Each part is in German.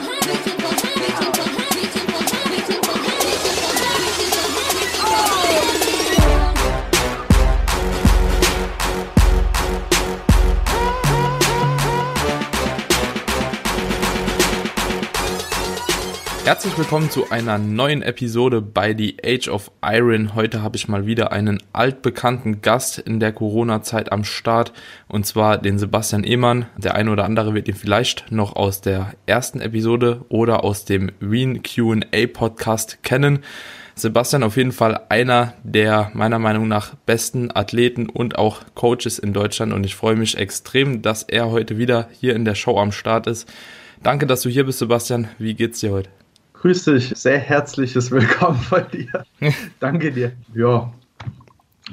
Mm-hmm. Herzlich willkommen zu einer neuen Episode bei The Age of Iron. Heute habe ich mal wieder einen altbekannten Gast in der Corona-Zeit am Start und zwar den Sebastian Ehmann. Der eine oder andere wird ihn vielleicht noch aus der ersten Episode oder aus dem Wien Q&A Podcast kennen. Sebastian auf jeden Fall einer der meiner Meinung nach besten Athleten und auch Coaches in Deutschland und ich freue mich extrem, dass er heute wieder hier in der Show am Start ist. Danke, dass du hier bist, Sebastian. Wie geht's dir heute? Grüß dich, sehr herzliches Willkommen bei dir. Danke dir. Ja,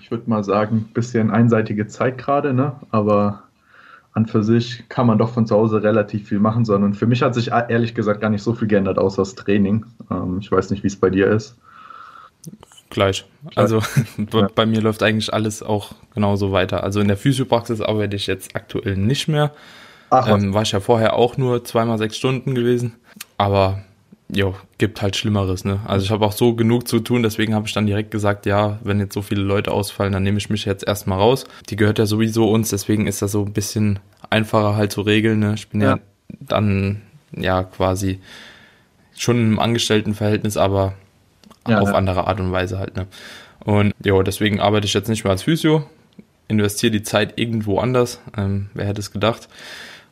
ich würde mal sagen, bisschen einseitige Zeit gerade, ne? aber an für sich kann man doch von zu Hause relativ viel machen, sondern für mich hat sich ehrlich gesagt gar nicht so viel geändert, außer das Training. Ähm, ich weiß nicht, wie es bei dir ist. Gleich. Also ja. bei mir läuft eigentlich alles auch genauso weiter. Also in der Physiopraxis arbeite ich jetzt aktuell nicht mehr. Ach, ähm, war ich ja vorher auch nur zweimal sechs Stunden gewesen. Aber jo, gibt halt Schlimmeres, ne? Also ich habe auch so genug zu tun, deswegen habe ich dann direkt gesagt, ja, wenn jetzt so viele Leute ausfallen, dann nehme ich mich jetzt erstmal raus. Die gehört ja sowieso uns, deswegen ist das so ein bisschen einfacher halt zu regeln, ne? Ich bin ja, ja dann ja quasi schon im Angestelltenverhältnis, aber ja, auf ja. andere Art und Weise halt, ne? Und ja, deswegen arbeite ich jetzt nicht mehr als Physio, investiere die Zeit irgendwo anders. Ähm, wer hätte es gedacht?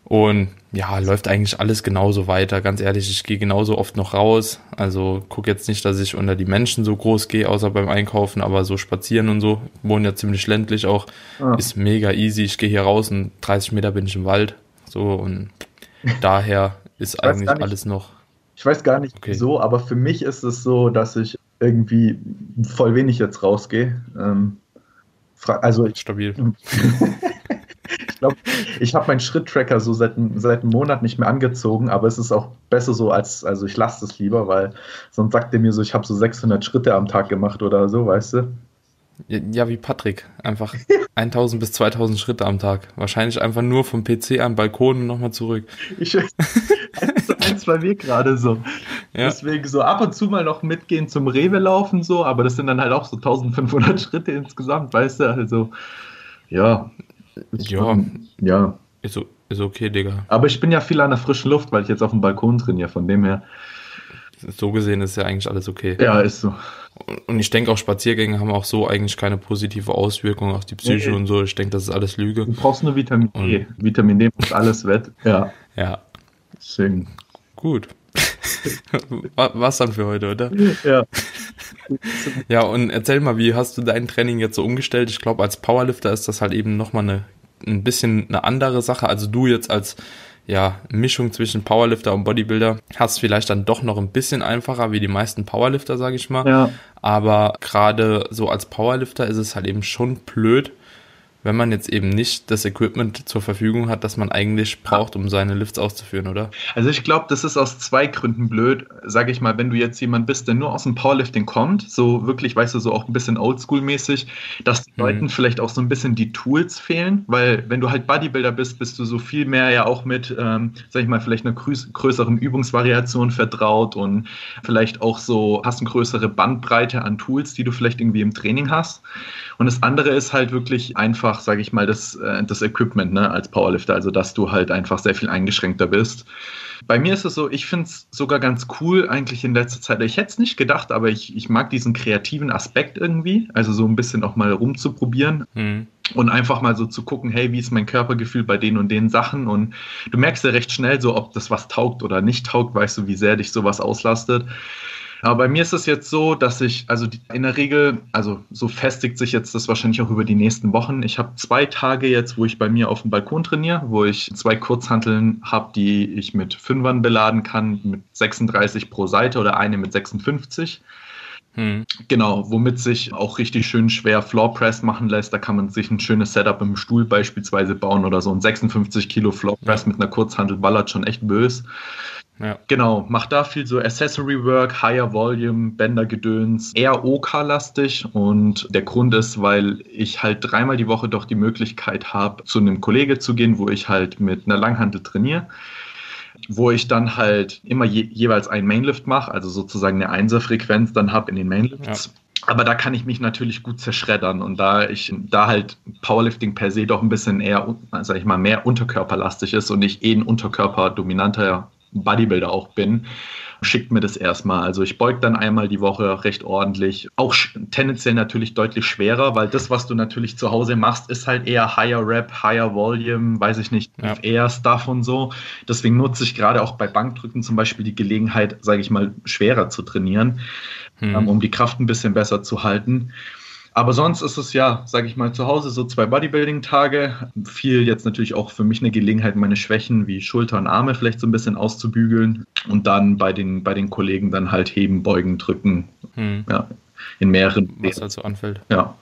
Und ja, läuft eigentlich alles genauso weiter. Ganz ehrlich, ich gehe genauso oft noch raus. Also gucke jetzt nicht, dass ich unter die Menschen so groß gehe, außer beim Einkaufen, aber so spazieren und so. Wohnen ja ziemlich ländlich auch. Ah. Ist mega easy. Ich gehe hier raus und 30 Meter bin ich im Wald. So und daher ist eigentlich nicht, alles noch. Ich weiß gar nicht okay. so, aber für mich ist es so, dass ich irgendwie voll wenig jetzt rausgehe. Ähm, also stabil. ich glaube, ich habe meinen Schritttracker so seit, seit einem Monat nicht mehr angezogen, aber es ist auch besser so als, also ich lasse es lieber, weil sonst sagt er mir so, ich habe so 600 Schritte am Tag gemacht oder so, weißt du? Ja, wie Patrick. Einfach 1000 bis 2000 Schritte am Tag. Wahrscheinlich einfach nur vom PC am Balkon und nochmal zurück. Ich, eins bei mir gerade so. Ja. Deswegen so ab und zu mal noch mitgehen zum Rewe laufen so, aber das sind dann halt auch so 1500 Schritte insgesamt, weißt du? Also, ja. Ja. Ja. Ist, ist okay, Digga. Aber ich bin ja viel an der frischen Luft, weil ich jetzt auf dem Balkon trainiere, von dem her. So gesehen ist ja eigentlich alles okay. Ja, ist so. Und ich denke auch Spaziergänge haben auch so eigentlich keine positive Auswirkung auf die Psyche nee. und so. Ich denke, das ist alles Lüge. Du brauchst nur Vitamin D. Und Vitamin D macht alles wett. Ja. Ja. Deswegen. Gut. Was dann für heute, oder? Ja. ja, und erzähl mal, wie hast du dein Training jetzt so umgestellt? Ich glaube, als Powerlifter ist das halt eben nochmal eine, ein bisschen eine andere Sache. Also du jetzt als ja, Mischung zwischen Powerlifter und Bodybuilder hast vielleicht dann doch noch ein bisschen einfacher wie die meisten Powerlifter, sage ich mal. Ja. Aber gerade so als Powerlifter ist es halt eben schon blöd, wenn man jetzt eben nicht das Equipment zur Verfügung hat, das man eigentlich braucht, um seine Lifts auszuführen, oder? Also ich glaube, das ist aus zwei Gründen blöd. Sage ich mal, wenn du jetzt jemand bist, der nur aus dem Powerlifting kommt, so wirklich, weißt du, so auch ein bisschen Oldschool-mäßig, dass den mhm. Leuten vielleicht auch so ein bisschen die Tools fehlen, weil wenn du halt Bodybuilder bist, bist du so viel mehr ja auch mit, ähm, sag ich mal, vielleicht einer größeren Übungsvariation vertraut und vielleicht auch so hast eine größere Bandbreite an Tools, die du vielleicht irgendwie im Training hast. Und das andere ist halt wirklich einfach, sage ich mal, das, äh, das Equipment ne, als Powerlifter, also dass du halt einfach sehr viel eingeschränkter bist. Bei mir ist es so, ich finde es sogar ganz cool eigentlich in letzter Zeit. Ich hätte es nicht gedacht, aber ich, ich mag diesen kreativen Aspekt irgendwie, also so ein bisschen auch mal rumzuprobieren. Mhm. Und einfach mal so zu gucken, hey, wie ist mein Körpergefühl bei den und den Sachen? Und du merkst ja recht schnell so, ob das was taugt oder nicht taugt, weißt du, wie sehr dich sowas auslastet. Aber bei mir ist es jetzt so, dass ich, also in der Regel, also so festigt sich jetzt das wahrscheinlich auch über die nächsten Wochen. Ich habe zwei Tage jetzt, wo ich bei mir auf dem Balkon trainiere, wo ich zwei Kurzhanteln habe, die ich mit Fünfern beladen kann, mit 36 pro Seite oder eine mit 56. Hm. Genau, womit sich auch richtig schön schwer Floor Press machen lässt. Da kann man sich ein schönes Setup im Stuhl beispielsweise bauen oder so. Ein 56 Kilo Floor Press mit einer Kurzhantel ballert schon echt böse. Ja. Genau, macht da viel so Accessory Work, Higher Volume, Bändergedöns, eher OK-lastig und der Grund ist, weil ich halt dreimal die Woche doch die Möglichkeit habe, zu einem Kollege zu gehen, wo ich halt mit einer Langhantel trainiere. wo ich dann halt immer je, jeweils einen Mainlift mache, also sozusagen eine Einserfrequenz dann habe in den Mainlifts. Ja. Aber da kann ich mich natürlich gut zerschreddern und da ich da halt Powerlifting per se doch ein bisschen eher, sag ich mal, mehr unterkörperlastig ist und ich eh ein unterkörperdominanter Bodybuilder auch bin, schickt mir das erstmal. Also ich beug dann einmal die Woche recht ordentlich. Auch tendenziell natürlich deutlich schwerer, weil das, was du natürlich zu Hause machst, ist halt eher Higher Rap, Higher Volume, weiß ich nicht, ja. eher Stuff und so. Deswegen nutze ich gerade auch bei Bankdrücken zum Beispiel die Gelegenheit, sage ich mal, schwerer zu trainieren, hm. um die Kraft ein bisschen besser zu halten. Aber sonst ist es ja, sage ich mal, zu Hause so zwei Bodybuilding-Tage. Viel jetzt natürlich auch für mich eine Gelegenheit, meine Schwächen wie Schulter und Arme vielleicht so ein bisschen auszubügeln und dann bei den, bei den Kollegen dann halt heben, beugen, drücken. Hm. Ja, in mehreren. Was halt so anfällt. Ja.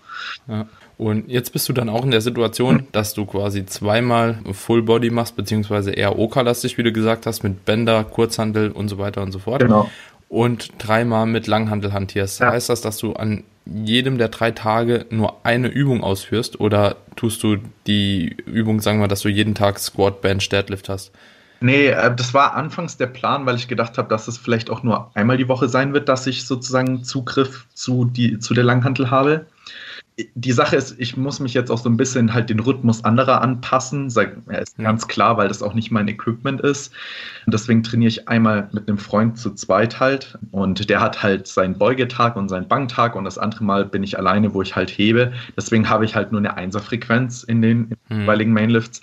ja. Und jetzt bist du dann auch in der Situation, dass du quasi zweimal Full Body machst, beziehungsweise eher OK-lastig, wie du gesagt hast, mit Bänder, Kurzhandel und so weiter und so fort. Genau. Und dreimal mit Langhandel hantierst. Ja. Heißt das, dass du an jedem der drei Tage nur eine Übung ausführst oder tust du die Übung, sagen wir, dass du jeden Tag Squat, Bench, Deadlift hast? Nee, äh, das war anfangs der Plan, weil ich gedacht habe, dass es vielleicht auch nur einmal die Woche sein wird, dass ich sozusagen Zugriff zu, die, zu der Langhantel habe die Sache ist, ich muss mich jetzt auch so ein bisschen halt den Rhythmus anderer anpassen. Ja, ist ganz klar, weil das auch nicht mein Equipment ist. Und deswegen trainiere ich einmal mit einem Freund zu zweit halt. Und der hat halt seinen Beugetag und seinen Banktag und das andere Mal bin ich alleine, wo ich halt hebe. Deswegen habe ich halt nur eine Einserfrequenz in den mhm. jeweiligen Mainlifts.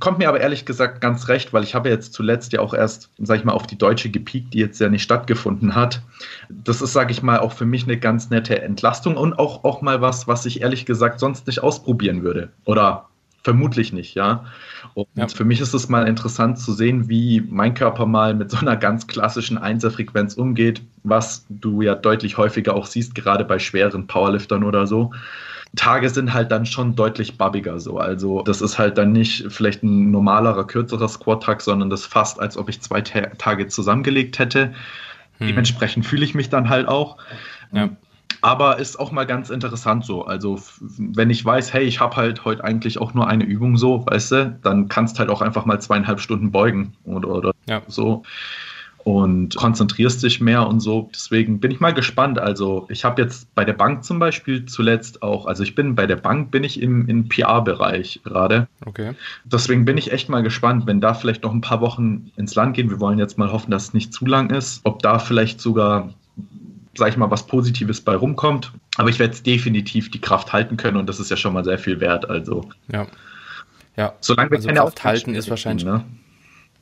Kommt mir aber ehrlich gesagt ganz recht, weil ich habe jetzt zuletzt ja auch erst, sag ich mal, auf die Deutsche gepiekt, die jetzt ja nicht stattgefunden hat. Das ist, sag ich mal, auch für mich eine ganz nette Entlastung und auch, auch mal was, was ich ehrlich gesagt sonst nicht ausprobieren würde. Oder vermutlich nicht, ja. Und ja. für mich ist es mal interessant zu sehen, wie mein Körper mal mit so einer ganz klassischen Einserfrequenz umgeht, was du ja deutlich häufiger auch siehst, gerade bei schweren Powerliftern oder so. Tage sind halt dann schon deutlich babbiger so. Also das ist halt dann nicht vielleicht ein normalerer, kürzerer Squat-Tag, sondern das fast, als ob ich zwei Ta Tage zusammengelegt hätte. Hm. Dementsprechend fühle ich mich dann halt auch. Ja. Aber ist auch mal ganz interessant so. Also, wenn ich weiß, hey, ich habe halt heute eigentlich auch nur eine Übung so, weißt du, dann kannst halt auch einfach mal zweieinhalb Stunden beugen oder, oder ja. so und konzentrierst dich mehr und so. Deswegen bin ich mal gespannt. Also ich habe jetzt bei der Bank zum Beispiel zuletzt auch, also ich bin bei der Bank, bin ich im, im PR-Bereich gerade. Okay. Deswegen bin ich echt mal gespannt, wenn da vielleicht noch ein paar Wochen ins Land gehen. Wir wollen jetzt mal hoffen, dass es nicht zu lang ist. Ob da vielleicht sogar, sag ich mal, was Positives bei rumkommt. Aber ich werde es definitiv die Kraft halten können und das ist ja schon mal sehr viel wert. Also. Ja. Ja. Solange wir also keine Kraft halten ist wahrscheinlich. Ne?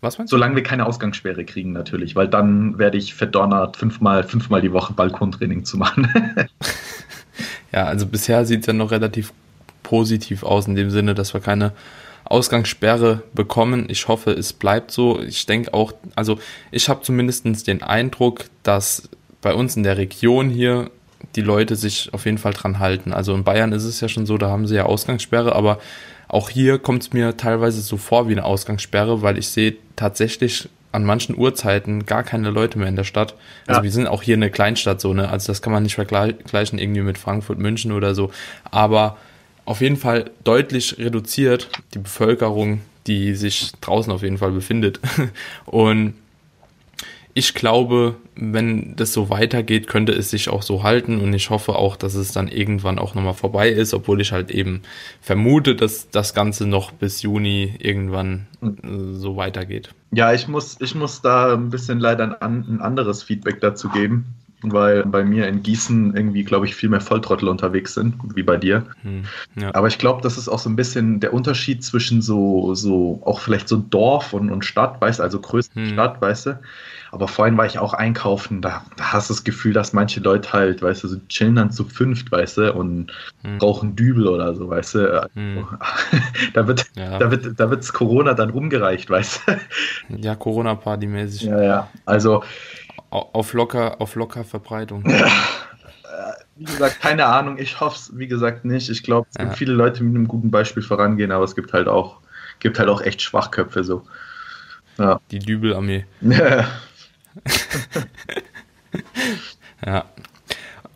Was meinst du? Solange wir keine Ausgangssperre kriegen, natürlich, weil dann werde ich verdonnert, fünfmal, fünfmal die Woche Balkontraining zu machen. ja, also bisher sieht es ja noch relativ positiv aus, in dem Sinne, dass wir keine Ausgangssperre bekommen. Ich hoffe, es bleibt so. Ich denke auch, also ich habe zumindest den Eindruck, dass bei uns in der Region hier die Leute sich auf jeden Fall dran halten. Also in Bayern ist es ja schon so, da haben sie ja Ausgangssperre, aber auch hier kommt es mir teilweise so vor wie eine Ausgangssperre, weil ich sehe tatsächlich an manchen Uhrzeiten gar keine Leute mehr in der Stadt. Also ja. wir sind auch hier eine Kleinstadt so, ne? Also das kann man nicht vergleichen irgendwie mit Frankfurt, München oder so. Aber auf jeden Fall deutlich reduziert die Bevölkerung, die sich draußen auf jeden Fall befindet. Und ich glaube, wenn das so weitergeht, könnte es sich auch so halten und ich hoffe auch, dass es dann irgendwann auch nochmal vorbei ist, obwohl ich halt eben vermute, dass das Ganze noch bis Juni irgendwann äh, so weitergeht. Ja, ich muss, ich muss da ein bisschen leider ein, ein anderes Feedback dazu geben, weil bei mir in Gießen irgendwie, glaube ich, viel mehr Volltrottel unterwegs sind, wie bei dir. Hm, ja. Aber ich glaube, das ist auch so ein bisschen der Unterschied zwischen so, so auch vielleicht so Dorf und, und Stadt, weißt du, also größte hm. Stadt, weißt du aber vorhin war ich auch einkaufen, da, da hast du das Gefühl, dass manche Leute halt, weißt du, so chillen dann zu fünft, weißt du, und hm. rauchen Dübel oder so, weißt du. Hm. da wird ja. da wird da wird's Corona dann rumgereicht, weißt du. Ja, Corona-Party mäßig. Ja, ja. Also auf locker, auf locker Verbreitung. wie gesagt, keine Ahnung. Ich hoffe es, wie gesagt, nicht. Ich glaube, es ja. gibt viele Leute, die mit einem guten Beispiel vorangehen, aber es gibt halt auch, gibt halt auch echt Schwachköpfe so. Ja. Die Dübelarmee. Ja.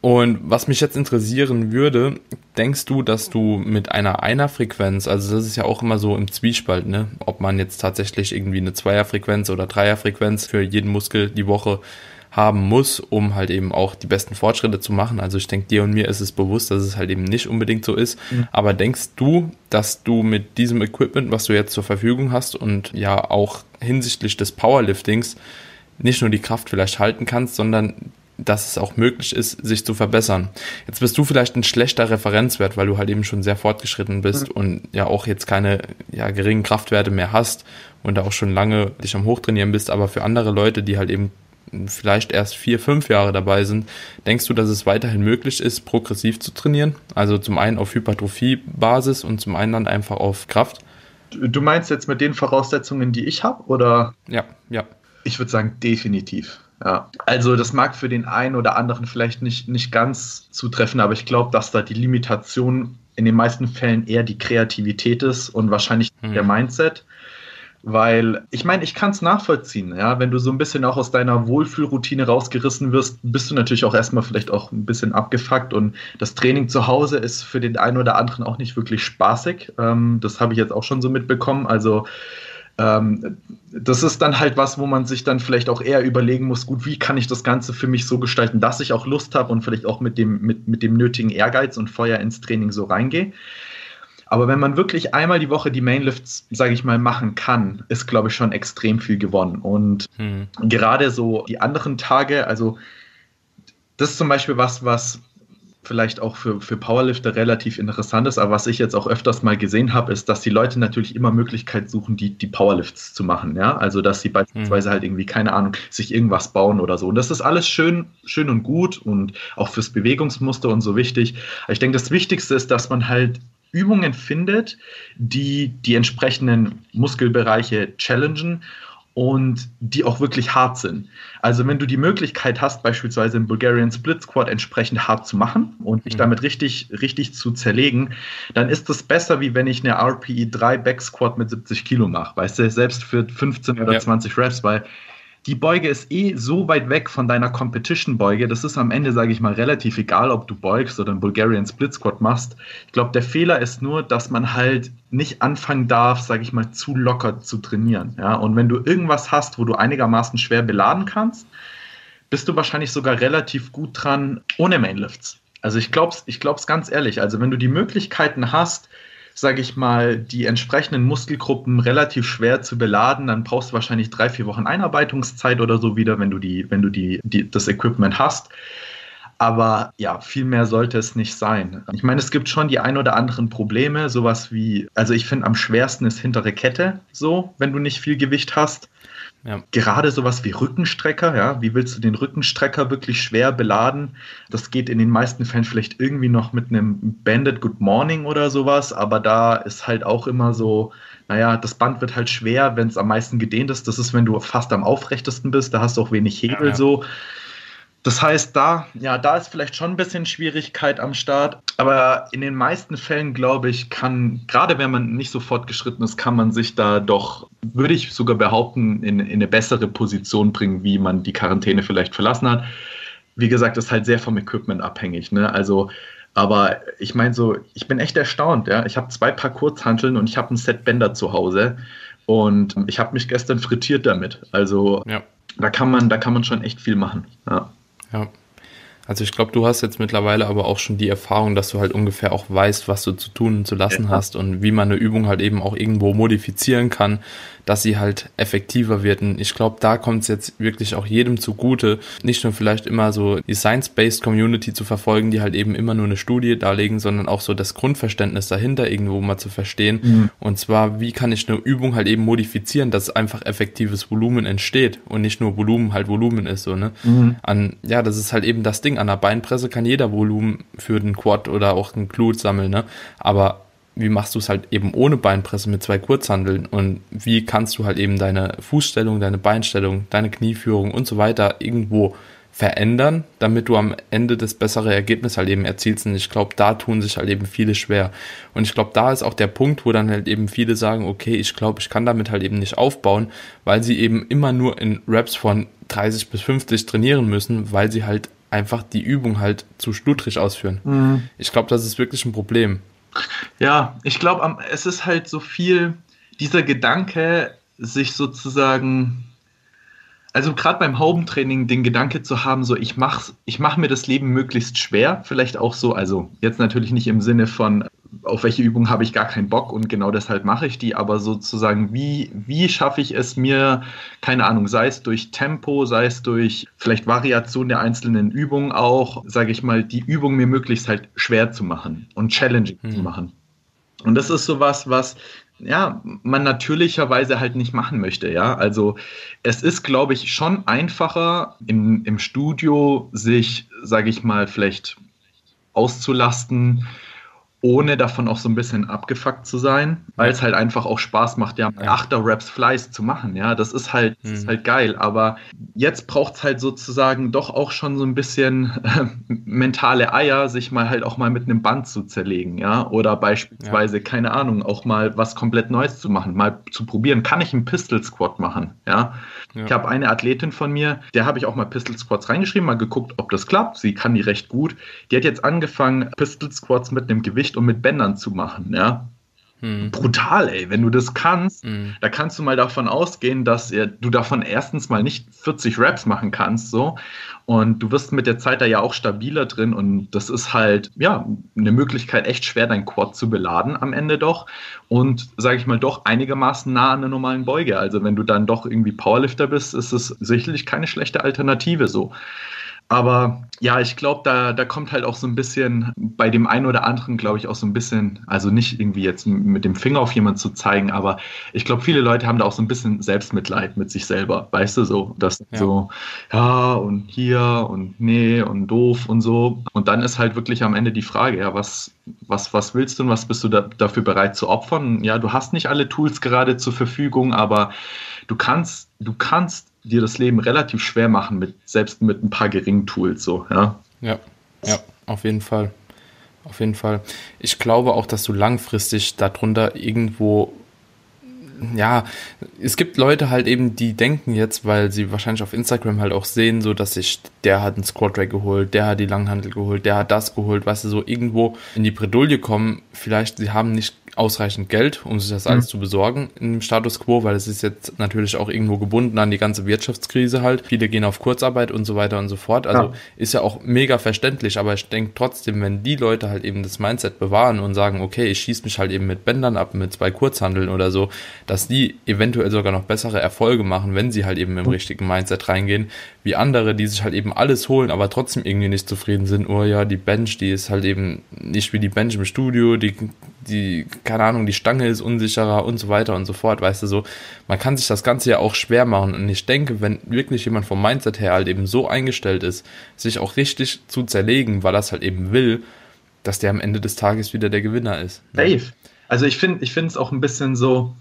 Und was mich jetzt interessieren würde, denkst du, dass du mit einer Einer-Frequenz, also das ist ja auch immer so im Zwiespalt, ne, ob man jetzt tatsächlich irgendwie eine Zweier-Frequenz oder Dreier-Frequenz für jeden Muskel die Woche haben muss, um halt eben auch die besten Fortschritte zu machen. Also ich denke, dir und mir ist es bewusst, dass es halt eben nicht unbedingt so ist. Mhm. Aber denkst du, dass du mit diesem Equipment, was du jetzt zur Verfügung hast und ja auch hinsichtlich des Powerliftings nicht nur die Kraft vielleicht halten kannst, sondern dass es auch möglich ist, sich zu verbessern. Jetzt bist du vielleicht ein schlechter Referenzwert, weil du halt eben schon sehr fortgeschritten bist mhm. und ja auch jetzt keine ja, geringen Kraftwerte mehr hast und da auch schon lange dich am Hochtrainieren bist, aber für andere Leute, die halt eben vielleicht erst vier, fünf Jahre dabei sind, denkst du, dass es weiterhin möglich ist, progressiv zu trainieren? Also zum einen auf Hypertrophie-Basis und zum anderen einfach auf Kraft? Du meinst jetzt mit den Voraussetzungen, die ich habe, oder? Ja, ja. Ich würde sagen, definitiv. Ja. Also das mag für den einen oder anderen vielleicht nicht, nicht ganz zutreffen, aber ich glaube, dass da die Limitation in den meisten Fällen eher die Kreativität ist und wahrscheinlich hm. der Mindset. Weil, ich meine, ich kann es nachvollziehen, ja, wenn du so ein bisschen auch aus deiner Wohlfühlroutine rausgerissen wirst, bist du natürlich auch erstmal vielleicht auch ein bisschen abgefuckt und das Training zu Hause ist für den einen oder anderen auch nicht wirklich spaßig. Ähm, das habe ich jetzt auch schon so mitbekommen. Also, ähm, das ist dann halt was, wo man sich dann vielleicht auch eher überlegen muss, gut, wie kann ich das Ganze für mich so gestalten, dass ich auch Lust habe und vielleicht auch mit dem, mit, mit dem nötigen Ehrgeiz und Feuer ins Training so reingehe. Aber wenn man wirklich einmal die Woche die Mainlifts, sage ich mal, machen kann, ist, glaube ich, schon extrem viel gewonnen. Und hm. gerade so die anderen Tage, also das ist zum Beispiel was, was vielleicht auch für, für Powerlifter relativ interessant ist, aber was ich jetzt auch öfters mal gesehen habe, ist, dass die Leute natürlich immer Möglichkeit suchen, die, die Powerlifts zu machen, ja. Also dass sie beispielsweise mhm. halt irgendwie, keine Ahnung, sich irgendwas bauen oder so. Und das ist alles schön, schön und gut und auch fürs Bewegungsmuster und so wichtig. Aber ich denke, das Wichtigste ist, dass man halt Übungen findet, die die entsprechenden Muskelbereiche challengen und die auch wirklich hart sind. Also wenn du die Möglichkeit hast, beispielsweise im Bulgarian Split Squat entsprechend hart zu machen und dich mhm. damit richtig, richtig zu zerlegen, dann ist das besser, wie wenn ich eine RPE 3 Back Squat mit 70 Kilo mache, weißt du, selbst für 15 oder ja. 20 Reps, weil die Beuge ist eh so weit weg von deiner Competition-Beuge. Das ist am Ende, sage ich mal, relativ egal, ob du beugst oder einen Bulgarian Split Squat machst. Ich glaube, der Fehler ist nur, dass man halt nicht anfangen darf, sage ich mal, zu locker zu trainieren. Ja? Und wenn du irgendwas hast, wo du einigermaßen schwer beladen kannst, bist du wahrscheinlich sogar relativ gut dran ohne Mainlifts. Also ich glaube es ich glaub's ganz ehrlich. Also wenn du die Möglichkeiten hast, sage ich mal, die entsprechenden Muskelgruppen relativ schwer zu beladen, dann brauchst du wahrscheinlich drei, vier Wochen Einarbeitungszeit oder so wieder, wenn du die, wenn du die, die das Equipment hast. Aber ja, viel mehr sollte es nicht sein. Ich meine, es gibt schon die ein oder anderen Probleme, sowas wie, also ich finde am schwersten ist hintere Kette so, wenn du nicht viel Gewicht hast. Ja. Gerade sowas wie Rückenstrecker, ja, wie willst du den Rückenstrecker wirklich schwer beladen? Das geht in den meisten Fällen vielleicht irgendwie noch mit einem Bandit Good Morning oder sowas, aber da ist halt auch immer so, naja, das Band wird halt schwer, wenn es am meisten gedehnt ist. Das ist, wenn du fast am aufrechtesten bist, da hast du auch wenig Hebel ja, ja. so. Das heißt, da, ja, da ist vielleicht schon ein bisschen Schwierigkeit am Start. Aber in den meisten Fällen, glaube ich, kann, gerade wenn man nicht so fortgeschritten ist, kann man sich da doch, würde ich sogar behaupten, in, in eine bessere Position bringen, wie man die Quarantäne vielleicht verlassen hat. Wie gesagt, das ist halt sehr vom Equipment abhängig. Ne? Also, aber ich meine so, ich bin echt erstaunt. Ja? Ich habe zwei Paar Kurzhanteln und ich habe ein Set Bänder zu Hause. Und ich habe mich gestern frittiert damit. Also ja. da kann man, da kann man schon echt viel machen. Ja. Ja. Also ich glaube, du hast jetzt mittlerweile aber auch schon die Erfahrung, dass du halt ungefähr auch weißt, was du zu tun und zu lassen ja. hast und wie man eine Übung halt eben auch irgendwo modifizieren kann, dass sie halt effektiver wird. Und ich glaube, da kommt es jetzt wirklich auch jedem zugute, nicht nur vielleicht immer so die Science-Based Community zu verfolgen, die halt eben immer nur eine Studie darlegen, sondern auch so das Grundverständnis dahinter irgendwo mal zu verstehen. Mhm. Und zwar, wie kann ich eine Übung halt eben modifizieren, dass einfach effektives Volumen entsteht und nicht nur Volumen halt Volumen ist, so, ne? Mhm. An, ja, das ist halt eben das Ding. An der Beinpresse kann jeder Volumen für den Quad oder auch den Glut sammeln, ne? Aber wie machst du es halt eben ohne Beinpresse mit zwei Kurzhandeln und wie kannst du halt eben deine Fußstellung, deine Beinstellung, deine Knieführung und so weiter irgendwo verändern, damit du am Ende das bessere Ergebnis halt eben erzielst. Und ich glaube, da tun sich halt eben viele schwer. Und ich glaube, da ist auch der Punkt, wo dann halt eben viele sagen, okay, ich glaube, ich kann damit halt eben nicht aufbauen, weil sie eben immer nur in Raps von 30 bis 50 trainieren müssen, weil sie halt einfach die Übung halt zu schludrig ausführen. Mhm. Ich glaube, das ist wirklich ein Problem. Ja, ich glaube, es ist halt so viel dieser Gedanke, sich sozusagen also gerade beim Haubentraining den Gedanke zu haben, so ich mache ich mach mir das Leben möglichst schwer, vielleicht auch so, also jetzt natürlich nicht im Sinne von, auf welche Übung habe ich gar keinen Bock und genau deshalb mache ich die, aber sozusagen, wie, wie schaffe ich es mir, keine Ahnung, sei es durch Tempo, sei es durch vielleicht Variation der einzelnen Übungen auch, sage ich mal, die Übung mir möglichst halt schwer zu machen und challenging hm. zu machen. Und das ist sowas, was ja, man natürlicherweise halt nicht machen möchte, ja. Also es ist, glaube ich, schon einfacher im, im Studio sich, sage ich mal, vielleicht auszulasten, ohne davon auch so ein bisschen abgefuckt zu sein, weil es halt einfach auch Spaß macht, ja, ja. Achter-Raps Fleiß zu machen, ja, das ist halt, das ist mhm. halt geil, aber jetzt braucht es halt sozusagen doch auch schon so ein bisschen äh, mentale Eier, sich mal halt auch mal mit einem Band zu zerlegen, ja, oder beispielsweise, ja. keine Ahnung, auch mal was komplett Neues zu machen, mal zu probieren, kann ich einen Pistol Squat machen, ja, ja. Ich habe eine Athletin von mir, der habe ich auch mal Pistol Squats reingeschrieben, mal geguckt, ob das klappt. Sie kann die recht gut. Die hat jetzt angefangen, Pistol Squats mit einem Gewicht und mit Bändern zu machen, ja. Hm. Brutal, ey. Wenn du das kannst, hm. da kannst du mal davon ausgehen, dass du davon erstens mal nicht 40 Raps machen kannst, so. Und du wirst mit der Zeit da ja auch stabiler drin und das ist halt, ja, eine Möglichkeit, echt schwer dein Quad zu beladen am Ende doch. Und, sage ich mal, doch einigermaßen nah an der normalen Beuge. Also wenn du dann doch irgendwie Powerlifter bist, ist es sicherlich keine schlechte Alternative so. Aber ja, ich glaube, da, da kommt halt auch so ein bisschen bei dem einen oder anderen, glaube ich, auch so ein bisschen, also nicht irgendwie jetzt mit dem Finger auf jemanden zu zeigen, aber ich glaube, viele Leute haben da auch so ein bisschen Selbstmitleid mit sich selber, weißt du so, dass ja. so, ja, und hier und nee und doof und so. Und dann ist halt wirklich am Ende die Frage, ja, was, was, was willst du und was bist du da, dafür bereit zu opfern? Ja, du hast nicht alle Tools gerade zur Verfügung, aber du kannst, du kannst dir das Leben relativ schwer machen, mit, selbst mit ein paar geringen Tools, so, ja. Ja, ja, auf jeden Fall. Auf jeden Fall. Ich glaube auch, dass du langfristig darunter irgendwo ja, es gibt Leute halt eben, die denken jetzt, weil sie wahrscheinlich auf Instagram halt auch sehen, so dass sich der hat einen Squat Rack geholt, der hat die Langhandel geholt, der hat das geholt, weißt du, so irgendwo in die Bredouille kommen. Vielleicht sie haben nicht ausreichend Geld, um sich das alles mhm. zu besorgen im Status quo, weil es ist jetzt natürlich auch irgendwo gebunden an die ganze Wirtschaftskrise halt. Viele gehen auf Kurzarbeit und so weiter und so fort. Also ja. ist ja auch mega verständlich, aber ich denke trotzdem, wenn die Leute halt eben das Mindset bewahren und sagen, okay, ich schieße mich halt eben mit Bändern ab, mit zwei Kurzhandeln oder so, dass die eventuell sogar noch bessere Erfolge machen, wenn sie halt eben im mhm. richtigen Mindset reingehen, wie andere, die sich halt eben alles holen, aber trotzdem irgendwie nicht zufrieden sind. Oh ja, die Bench, die ist halt eben nicht wie die Bench im Studio, die, die, keine Ahnung, die Stange ist unsicherer und so weiter und so fort, weißt du so. Man kann sich das Ganze ja auch schwer machen und ich denke, wenn wirklich jemand vom Mindset her halt eben so eingestellt ist, sich auch richtig zu zerlegen, weil es halt eben will, dass der am Ende des Tages wieder der Gewinner ist. Ne? Safe. Also ich finde, ich finde es auch ein bisschen so,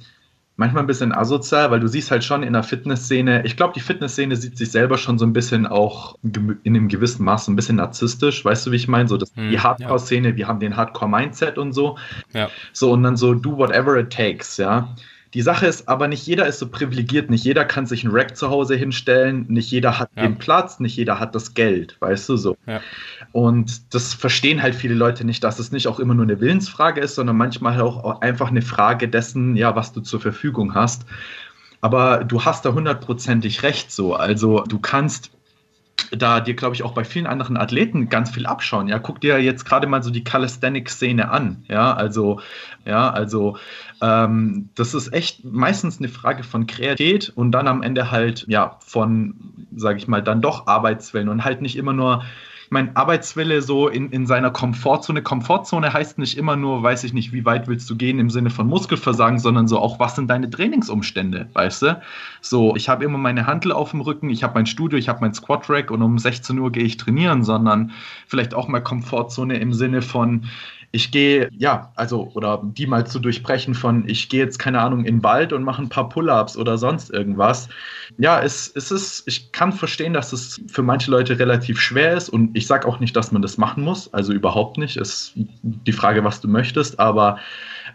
manchmal ein bisschen asozial, weil du siehst halt schon in der Fitnessszene, ich glaube, die Fitnessszene sieht sich selber schon so ein bisschen auch in einem gewissen Maß ein bisschen narzisstisch, weißt du, wie ich meine? So das, hm, die Hardcore-Szene, ja. wir haben den Hardcore-Mindset und so. Ja. So und dann so do whatever it takes, ja. Die Sache ist aber, nicht jeder ist so privilegiert, nicht jeder kann sich einen Rack zu Hause hinstellen, nicht jeder hat ja. den Platz, nicht jeder hat das Geld, weißt du so. Ja. Und das verstehen halt viele Leute nicht, dass es nicht auch immer nur eine Willensfrage ist, sondern manchmal auch einfach eine Frage dessen, ja, was du zur Verfügung hast. Aber du hast da hundertprozentig recht so. Also du kannst da dir, glaube ich, auch bei vielen anderen Athleten ganz viel abschauen. Ja, guck dir jetzt gerade mal so die Calisthenics-Szene an. Ja, also, ja, also ähm, das ist echt meistens eine Frage von Kreativität und dann am Ende halt, ja, von, sage ich mal, dann doch Arbeitswillen und halt nicht immer nur mein Arbeitswille so in, in seiner Komfortzone. Komfortzone heißt nicht immer nur, weiß ich nicht, wie weit willst du gehen im Sinne von Muskelversagen, sondern so auch, was sind deine Trainingsumstände, weißt du? So, ich habe immer meine Handel auf dem Rücken, ich habe mein Studio, ich habe mein Squat-Rack und um 16 Uhr gehe ich trainieren, sondern vielleicht auch mal Komfortzone im Sinne von, ich gehe, ja, also, oder die mal zu durchbrechen von, ich gehe jetzt, keine Ahnung, in den Wald und mache ein paar Pull-ups oder sonst irgendwas. Ja, es, es ist, ich kann verstehen, dass es für manche Leute relativ schwer ist und ich sage auch nicht, dass man das machen muss, also überhaupt nicht. Es ist die Frage, was du möchtest, aber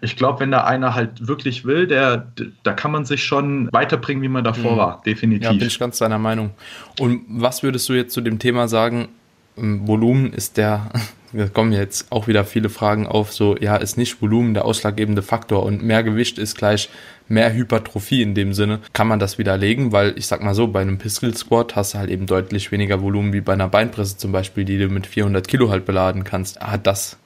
ich glaube, wenn da einer halt wirklich will, der, da kann man sich schon weiterbringen, wie man davor mhm. war, definitiv. Ja, bin ich ganz deiner Meinung. Und was würdest du jetzt zu dem Thema sagen, Volumen ist der, da kommen jetzt auch wieder viele Fragen auf, so, ja, ist nicht Volumen der ausschlaggebende Faktor und mehr Gewicht ist gleich mehr Hypertrophie in dem Sinne. Kann man das widerlegen, weil ich sag mal so, bei einem Pistol Squat hast du halt eben deutlich weniger Volumen wie bei einer Beinpresse zum Beispiel, die du mit 400 Kilo halt beladen kannst. Hat das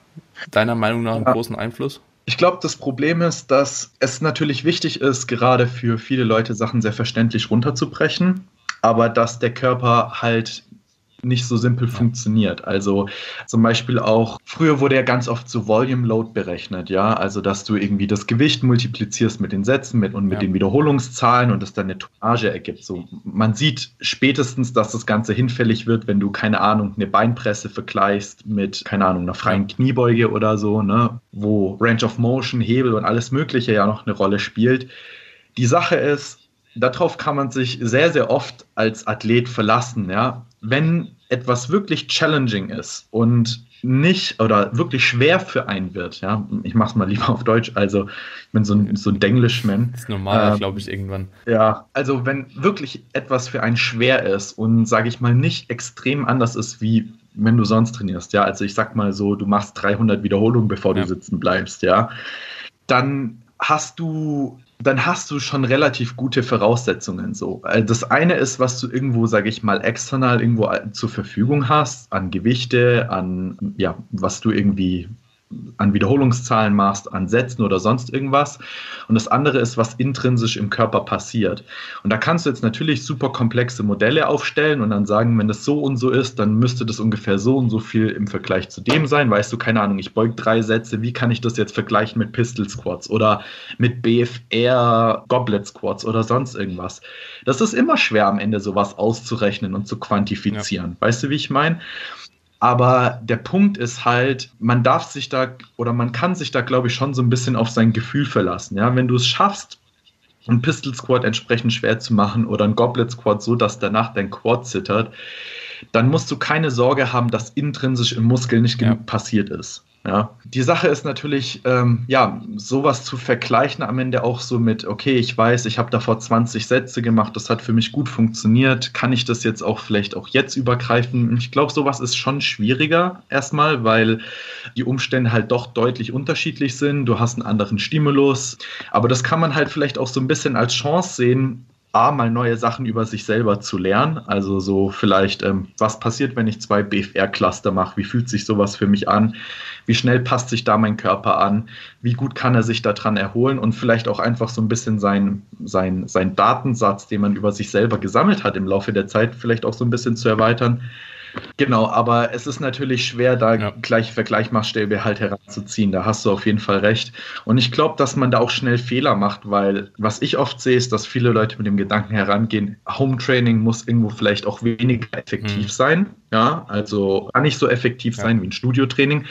deiner Meinung nach einen ja. großen Einfluss? Ich glaube, das Problem ist, dass es natürlich wichtig ist, gerade für viele Leute Sachen sehr verständlich runterzubrechen, aber dass der Körper halt nicht so simpel funktioniert. Also zum Beispiel auch, früher wurde ja ganz oft so Volume Load berechnet, ja, also dass du irgendwie das Gewicht multiplizierst mit den Sätzen mit, und mit ja. den Wiederholungszahlen und das dann eine Tonnage ergibt. So, man sieht spätestens, dass das Ganze hinfällig wird, wenn du, keine Ahnung, eine Beinpresse vergleichst mit, keine Ahnung, einer freien Kniebeuge oder so, ne, wo Range of Motion, Hebel und alles Mögliche ja noch eine Rolle spielt. Die Sache ist, darauf kann man sich sehr, sehr oft als Athlet verlassen, ja. Wenn etwas wirklich challenging ist und nicht oder wirklich schwer für einen wird, ja, ich mach's mal lieber auf Deutsch, also ich bin so ein, so ein Denglishman. Das ist normal, ähm, glaube ich, irgendwann. Ja, also wenn wirklich etwas für einen schwer ist und, sage ich mal, nicht extrem anders ist, wie wenn du sonst trainierst, ja, also ich sag mal so, du machst 300 Wiederholungen, bevor ja. du sitzen bleibst, ja, dann hast du dann hast du schon relativ gute Voraussetzungen so. Äh, das eine ist, was du irgendwo, sage ich mal, external irgendwo zur Verfügung hast, an Gewichte, an ja, was du irgendwie an Wiederholungszahlen machst, an Sätzen oder sonst irgendwas. Und das andere ist, was intrinsisch im Körper passiert. Und da kannst du jetzt natürlich super komplexe Modelle aufstellen und dann sagen, wenn das so und so ist, dann müsste das ungefähr so und so viel im Vergleich zu dem sein. Weißt du, keine Ahnung, ich beug drei Sätze, wie kann ich das jetzt vergleichen mit Pistol Squats oder mit BFR Goblet Squats oder sonst irgendwas? Das ist immer schwer am Ende sowas auszurechnen und zu quantifizieren. Ja. Weißt du, wie ich meine? Aber der Punkt ist halt, man darf sich da oder man kann sich da, glaube ich, schon so ein bisschen auf sein Gefühl verlassen. Ja, wenn du es schaffst, einen Pistol Squat entsprechend schwer zu machen oder einen Goblet Squat so, dass danach dein Quad zittert, dann musst du keine Sorge haben, dass intrinsisch im Muskel nicht genug ja. passiert ist. Ja, die Sache ist natürlich, ähm, ja, sowas zu vergleichen am Ende auch so mit, okay, ich weiß, ich habe davor 20 Sätze gemacht, das hat für mich gut funktioniert, kann ich das jetzt auch vielleicht auch jetzt übergreifen? Ich glaube, sowas ist schon schwieriger erstmal, weil die Umstände halt doch deutlich unterschiedlich sind. Du hast einen anderen Stimulus, aber das kann man halt vielleicht auch so ein bisschen als Chance sehen, A, mal neue Sachen über sich selber zu lernen. Also so vielleicht, ähm, was passiert, wenn ich zwei BFR-Cluster mache? Wie fühlt sich sowas für mich an? Wie schnell passt sich da mein Körper an? Wie gut kann er sich daran erholen? Und vielleicht auch einfach so ein bisschen sein, sein, sein Datensatz, den man über sich selber gesammelt hat im Laufe der Zeit, vielleicht auch so ein bisschen zu erweitern. Genau, aber es ist natürlich schwer, da ja. gleich Vergleichmaßstäbe halt heranzuziehen. Da hast du auf jeden Fall recht. Und ich glaube, dass man da auch schnell Fehler macht, weil was ich oft sehe, ist, dass viele Leute mit dem Gedanken herangehen, Home Training muss irgendwo vielleicht auch weniger effektiv mhm. sein. Ja, also kann nicht so effektiv ja. sein wie ein Studiotraining.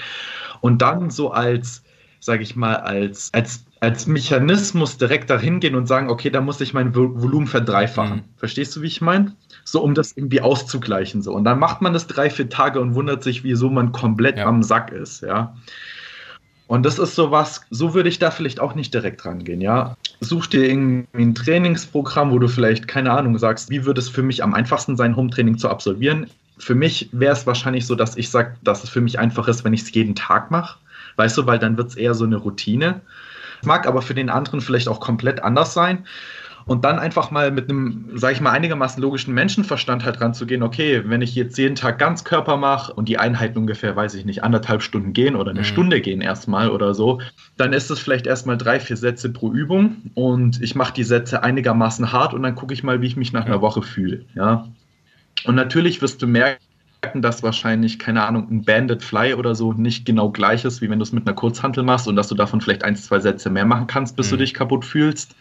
Und dann so als, sage ich mal, als, als als Mechanismus direkt dahin gehen und sagen, okay, da muss ich mein Volumen verdreifachen. Mhm. Verstehst du, wie ich meine? So um das irgendwie auszugleichen. So. Und dann macht man das drei, vier Tage und wundert sich, wieso man komplett ja. am Sack ist, ja. Und das ist sowas, so würde ich da vielleicht auch nicht direkt rangehen, ja. Such dir irgendwie ein Trainingsprogramm, wo du vielleicht, keine Ahnung, sagst, wie würde es für mich am einfachsten sein, Home-Training zu absolvieren. Für mich wäre es wahrscheinlich so, dass ich sage, dass es für mich einfach ist, wenn ich es jeden Tag mache. Weißt du, weil dann wird es eher so eine Routine. Mag aber für den anderen vielleicht auch komplett anders sein und dann einfach mal mit einem, sage ich mal, einigermaßen logischen Menschenverstand halt ranzugehen, okay, wenn ich jetzt jeden Tag Ganzkörper mache und die Einheiten ungefähr, weiß ich nicht, anderthalb Stunden gehen oder eine mhm. Stunde gehen erstmal oder so, dann ist es vielleicht erstmal drei, vier Sätze pro Übung und ich mache die Sätze einigermaßen hart und dann gucke ich mal, wie ich mich nach ja. einer Woche fühle, ja. Und natürlich wirst du merken, dass wahrscheinlich, keine Ahnung, ein Banded Fly oder so nicht genau gleich ist, wie wenn du es mit einer Kurzhantel machst und dass du davon vielleicht ein, zwei Sätze mehr machen kannst, bis mhm. du dich kaputt fühlst.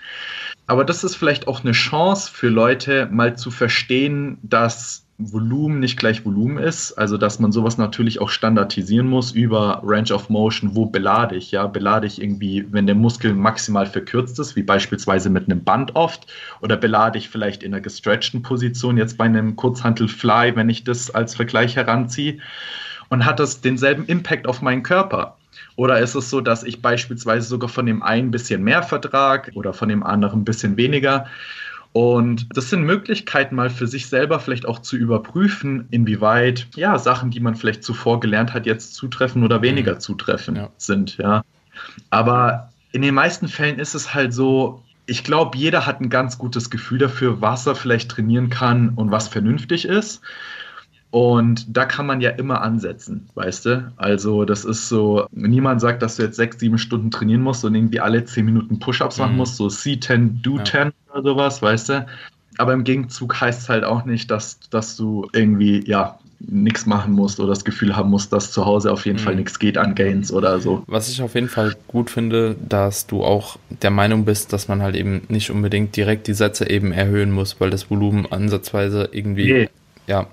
Aber das ist vielleicht auch eine Chance für Leute, mal zu verstehen, dass Volumen nicht gleich Volumen ist, also dass man sowas natürlich auch standardisieren muss über Range of Motion, wo belade ich, ja, belade ich irgendwie, wenn der Muskel maximal verkürzt ist, wie beispielsweise mit einem Band oft, oder belade ich vielleicht in einer gestretchten Position, jetzt bei einem Kurzhantel Fly, wenn ich das als Vergleich heranziehe, und hat das denselben Impact auf meinen Körper. Oder ist es so, dass ich beispielsweise sogar von dem einen ein bisschen mehr vertrag oder von dem anderen ein bisschen weniger? Und das sind Möglichkeiten, mal für sich selber vielleicht auch zu überprüfen, inwieweit ja Sachen, die man vielleicht zuvor gelernt hat, jetzt zutreffen oder weniger mhm. zutreffen ja. sind. Ja. Aber in den meisten Fällen ist es halt so, ich glaube, jeder hat ein ganz gutes Gefühl dafür, was er vielleicht trainieren kann und was vernünftig ist. Und da kann man ja immer ansetzen, weißt du? Also, das ist so, niemand sagt, dass du jetzt sechs, sieben Stunden trainieren musst und irgendwie alle zehn Minuten Push-Ups machen mhm. musst, so C10, Do 10 ja. oder sowas, weißt du? Aber im Gegenzug heißt es halt auch nicht, dass, dass du irgendwie, ja, nichts machen musst oder das Gefühl haben musst, dass zu Hause auf jeden mhm. Fall nichts geht an Gains oder so. Was ich auf jeden Fall gut finde, dass du auch der Meinung bist, dass man halt eben nicht unbedingt direkt die Sätze eben erhöhen muss, weil das Volumen ansatzweise irgendwie nee. Ja,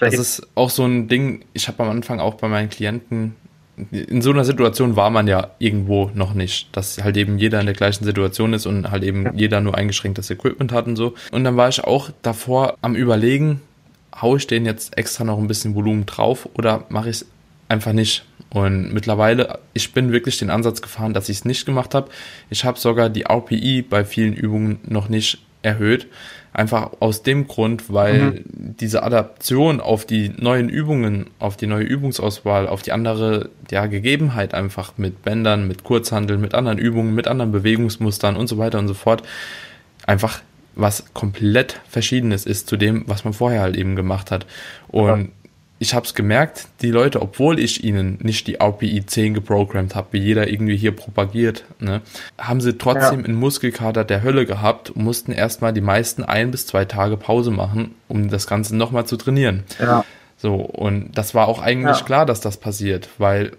das ist auch so ein Ding, ich habe am Anfang auch bei meinen Klienten, in so einer Situation war man ja irgendwo noch nicht, dass halt eben jeder in der gleichen Situation ist und halt eben ja. jeder nur eingeschränktes Equipment hat und so. Und dann war ich auch davor am Überlegen, haue ich den jetzt extra noch ein bisschen Volumen drauf oder mache ich es einfach nicht? Und mittlerweile, ich bin wirklich den Ansatz gefahren, dass ich es nicht gemacht habe. Ich habe sogar die RPI bei vielen Übungen noch nicht erhöht, Einfach aus dem Grund, weil mhm. diese Adaption auf die neuen Übungen, auf die neue Übungsauswahl, auf die andere ja, Gegebenheit einfach mit Bändern, mit Kurzhandeln, mit anderen Übungen, mit anderen Bewegungsmustern und so weiter und so fort, einfach was komplett Verschiedenes ist zu dem, was man vorher halt eben gemacht hat. Und ja ich habe es gemerkt, die Leute, obwohl ich ihnen nicht die RPI 10 geprogrammt habe, wie jeder irgendwie hier propagiert, ne, haben sie trotzdem ja. einen Muskelkater der Hölle gehabt und mussten erstmal die meisten ein bis zwei Tage Pause machen, um das Ganze nochmal zu trainieren. Ja. So, und das war auch eigentlich ja. klar, dass das passiert, weil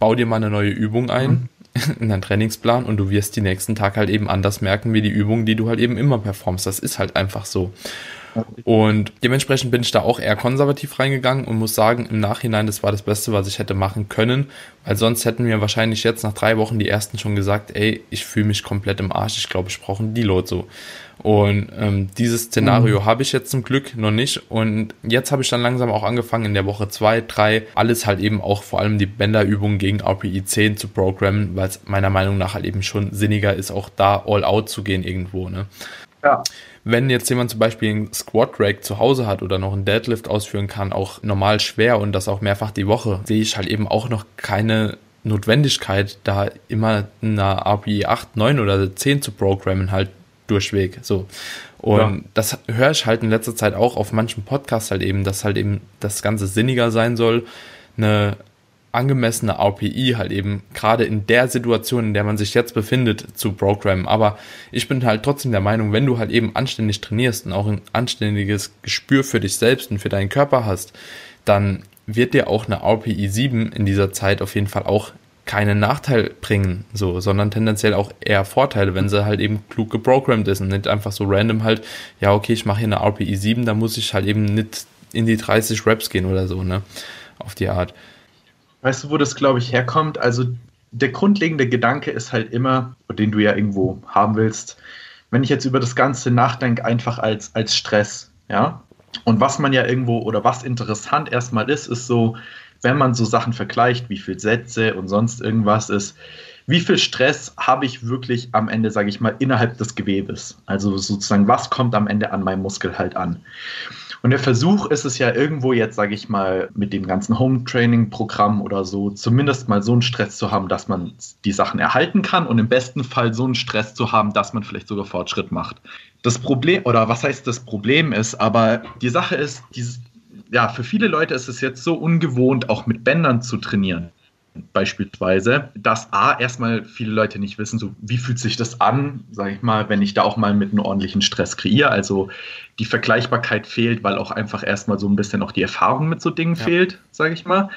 bau dir mal eine neue Übung ein. Mhm in deinen Trainingsplan und du wirst die nächsten Tag halt eben anders merken, wie die Übungen, die du halt eben immer performst. Das ist halt einfach so. Und dementsprechend bin ich da auch eher konservativ reingegangen und muss sagen, im Nachhinein, das war das Beste, was ich hätte machen können, weil sonst hätten mir wahrscheinlich jetzt nach drei Wochen die ersten schon gesagt, ey, ich fühle mich komplett im Arsch, ich glaube, ich brauche einen Deload so. Und ähm, dieses Szenario mhm. habe ich jetzt zum Glück noch nicht. Und jetzt habe ich dann langsam auch angefangen, in der Woche zwei, drei, alles halt eben auch vor allem die Bänderübungen gegen RPI 10 zu programmen, weil es meiner Meinung nach halt eben schon sinniger ist, auch da all out zu gehen irgendwo. Ne? Ja wenn jetzt jemand zum Beispiel einen Squat Rack zu Hause hat oder noch einen Deadlift ausführen kann, auch normal schwer und das auch mehrfach die Woche, sehe ich halt eben auch noch keine Notwendigkeit, da immer eine RPE 8, 9 oder 10 zu programmen, halt durchweg. So. Und ja. das höre ich halt in letzter Zeit auch auf manchen Podcasts halt eben, dass halt eben das Ganze sinniger sein soll, eine angemessene RPI halt eben gerade in der Situation, in der man sich jetzt befindet, zu programmen. Aber ich bin halt trotzdem der Meinung, wenn du halt eben anständig trainierst und auch ein anständiges Gespür für dich selbst und für deinen Körper hast, dann wird dir auch eine RPI 7 in dieser Zeit auf jeden Fall auch keinen Nachteil bringen, so, sondern tendenziell auch eher Vorteile, wenn sie halt eben klug geprogrammt ist und nicht einfach so random halt, ja, okay, ich mache hier eine RPI 7, da muss ich halt eben nicht in die 30 Reps gehen oder so, ne, auf die Art. Weißt du, wo das, glaube ich, herkommt? Also der grundlegende Gedanke ist halt immer, den du ja irgendwo haben willst, wenn ich jetzt über das Ganze nachdenke, einfach als, als Stress, ja. Und was man ja irgendwo oder was interessant erstmal ist, ist so, wenn man so Sachen vergleicht, wie viel Sätze und sonst irgendwas ist, wie viel Stress habe ich wirklich am Ende, sage ich mal, innerhalb des Gewebes? Also sozusagen, was kommt am Ende an meinem Muskel halt an? Und der Versuch ist es ja irgendwo jetzt, sage ich mal, mit dem ganzen Home-Training-Programm oder so, zumindest mal so einen Stress zu haben, dass man die Sachen erhalten kann und im besten Fall so einen Stress zu haben, dass man vielleicht sogar Fortschritt macht. Das Problem, oder was heißt das Problem ist, aber die Sache ist, dieses, ja, für viele Leute ist es jetzt so ungewohnt, auch mit Bändern zu trainieren beispielsweise, dass A, erstmal viele Leute nicht wissen, so wie fühlt sich das an, sage ich mal, wenn ich da auch mal mit einem ordentlichen Stress kreiere. Also die Vergleichbarkeit fehlt, weil auch einfach erstmal so ein bisschen auch die Erfahrung mit so Dingen ja. fehlt, sage ich mal.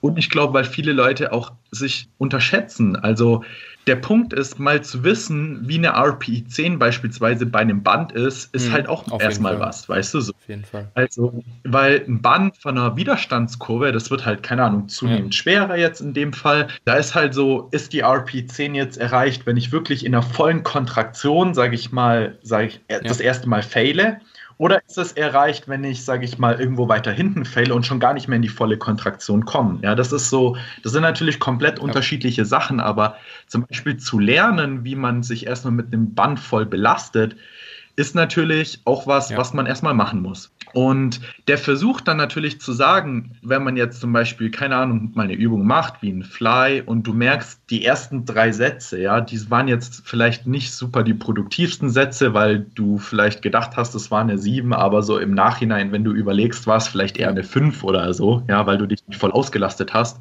Und ich glaube, weil viele Leute auch sich unterschätzen. Also der Punkt ist, mal zu wissen, wie eine RPI 10 beispielsweise bei einem Band ist, ist mhm, halt auch erstmal was, weißt du so. Auf jeden Fall. Also, weil ein Band von einer Widerstandskurve, das wird halt, keine Ahnung, zunehmend ja. schwerer jetzt in dem Fall. Da ist halt so, ist die RPI 10 jetzt erreicht, wenn ich wirklich in einer vollen Kontraktion, sage ich mal, sage ich, ja. das erste Mal fehle oder ist es erreicht, wenn ich, sage ich mal, irgendwo weiter hinten faile und schon gar nicht mehr in die volle Kontraktion komme? Ja, das ist so, das sind natürlich komplett ja. unterschiedliche Sachen, aber zum Beispiel zu lernen, wie man sich erstmal mit einem Band voll belastet, ist natürlich auch was, ja. was man erstmal machen muss. Und der versucht dann natürlich zu sagen, wenn man jetzt zum Beispiel, keine Ahnung, mal eine Übung macht, wie ein Fly, und du merkst, die ersten drei Sätze, ja, die waren jetzt vielleicht nicht super die produktivsten Sätze, weil du vielleicht gedacht hast, es war eine sieben, aber so im Nachhinein, wenn du überlegst, war es vielleicht eher eine fünf oder so, ja, weil du dich nicht voll ausgelastet hast.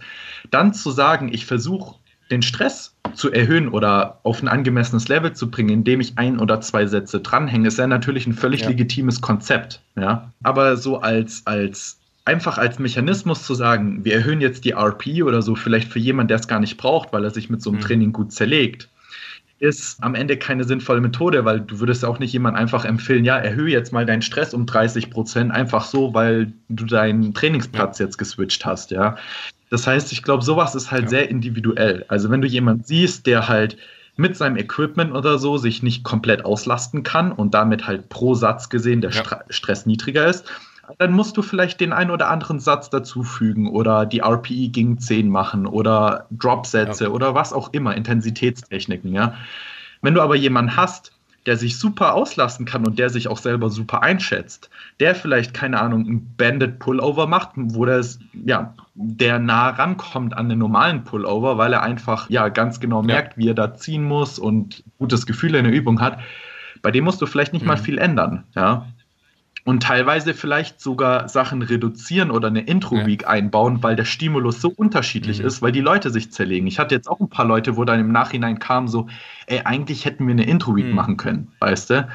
Dann zu sagen, ich versuche den Stress zu erhöhen oder auf ein angemessenes Level zu bringen, indem ich ein oder zwei Sätze dranhänge, ist ja natürlich ein völlig ja. legitimes Konzept. Ja? Aber so als, als einfach als Mechanismus zu sagen, wir erhöhen jetzt die RP oder so, vielleicht für jemanden, der es gar nicht braucht, weil er sich mit so einem mhm. Training gut zerlegt, ist am Ende keine sinnvolle Methode, weil du würdest auch nicht jemand einfach empfehlen, ja, erhöhe jetzt mal deinen Stress um 30 Prozent, einfach so, weil du deinen Trainingsplatz ja. jetzt geswitcht hast, ja. Das heißt, ich glaube, sowas ist halt ja. sehr individuell. Also wenn du jemanden siehst, der halt mit seinem Equipment oder so sich nicht komplett auslasten kann und damit halt pro Satz gesehen der ja. Stress niedriger ist, dann musst du vielleicht den einen oder anderen Satz dazufügen oder die RPE gegen 10 machen oder Dropsätze ja. oder was auch immer, Intensitätstechniken, ja. Wenn du aber jemanden hast, der sich super auslassen kann und der sich auch selber super einschätzt, der vielleicht, keine Ahnung, ein Banded Pullover macht, wo das, ja, der nah rankommt an den normalen Pullover, weil er einfach, ja, ganz genau merkt, wie er da ziehen muss und gutes Gefühl in der Übung hat, bei dem musst du vielleicht nicht mhm. mal viel ändern, ja und teilweise vielleicht sogar Sachen reduzieren oder eine Intro-Week ja. einbauen, weil der Stimulus so unterschiedlich mhm. ist, weil die Leute sich zerlegen. Ich hatte jetzt auch ein paar Leute, wo dann im Nachhinein kam so, ey, eigentlich hätten wir eine Intro-Week mhm. machen können, weißt du?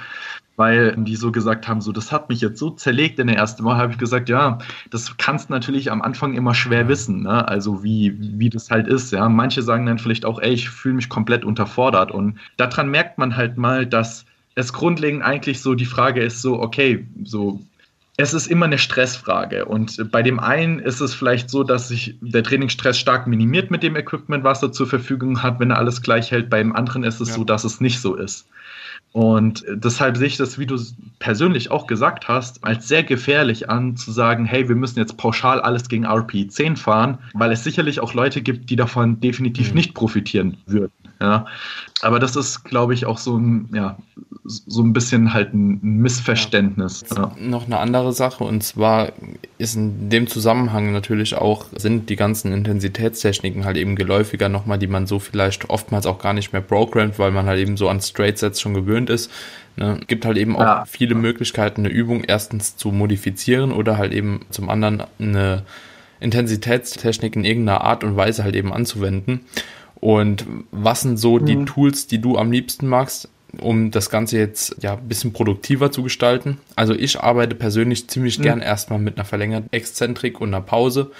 Weil die so gesagt haben, so, das hat mich jetzt so zerlegt in der ersten Woche, habe ich gesagt, ja, das kannst natürlich am Anfang immer schwer wissen, ne? also wie, wie das halt ist, ja. Manche sagen dann vielleicht auch, ey, ich fühle mich komplett unterfordert und daran merkt man halt mal, dass es grundlegend eigentlich so die Frage ist so, okay, so es ist immer eine Stressfrage. Und bei dem einen ist es vielleicht so, dass sich der Trainingsstress stark minimiert mit dem Equipment, was er zur Verfügung hat, wenn er alles gleich hält. Beim anderen ist es ja. so, dass es nicht so ist. Und deshalb sehe ich das, wie du persönlich auch gesagt hast, als sehr gefährlich an, zu sagen, hey, wir müssen jetzt pauschal alles gegen RP10 fahren, weil es sicherlich auch Leute gibt, die davon definitiv mhm. nicht profitieren würden. Ja. Aber das ist, glaube ich, auch so ein, ja, so ein bisschen halt ein Missverständnis. Ja. Noch eine andere Sache und zwar ist in dem Zusammenhang natürlich auch, sind die ganzen Intensitätstechniken halt eben geläufiger nochmal, die man so vielleicht oftmals auch gar nicht mehr programmt, weil man halt eben so an Straight Sets schon gewöhnt ist. Ne? Gibt halt eben auch ja. viele Möglichkeiten, eine Übung erstens zu modifizieren oder halt eben zum anderen eine Intensitätstechnik in irgendeiner Art und Weise halt eben anzuwenden. Und was sind so mhm. die Tools, die du am liebsten magst, um das Ganze jetzt ja ein bisschen produktiver zu gestalten? Also ich arbeite persönlich ziemlich mhm. gern erstmal mit einer verlängerten Exzentrik und einer Pause.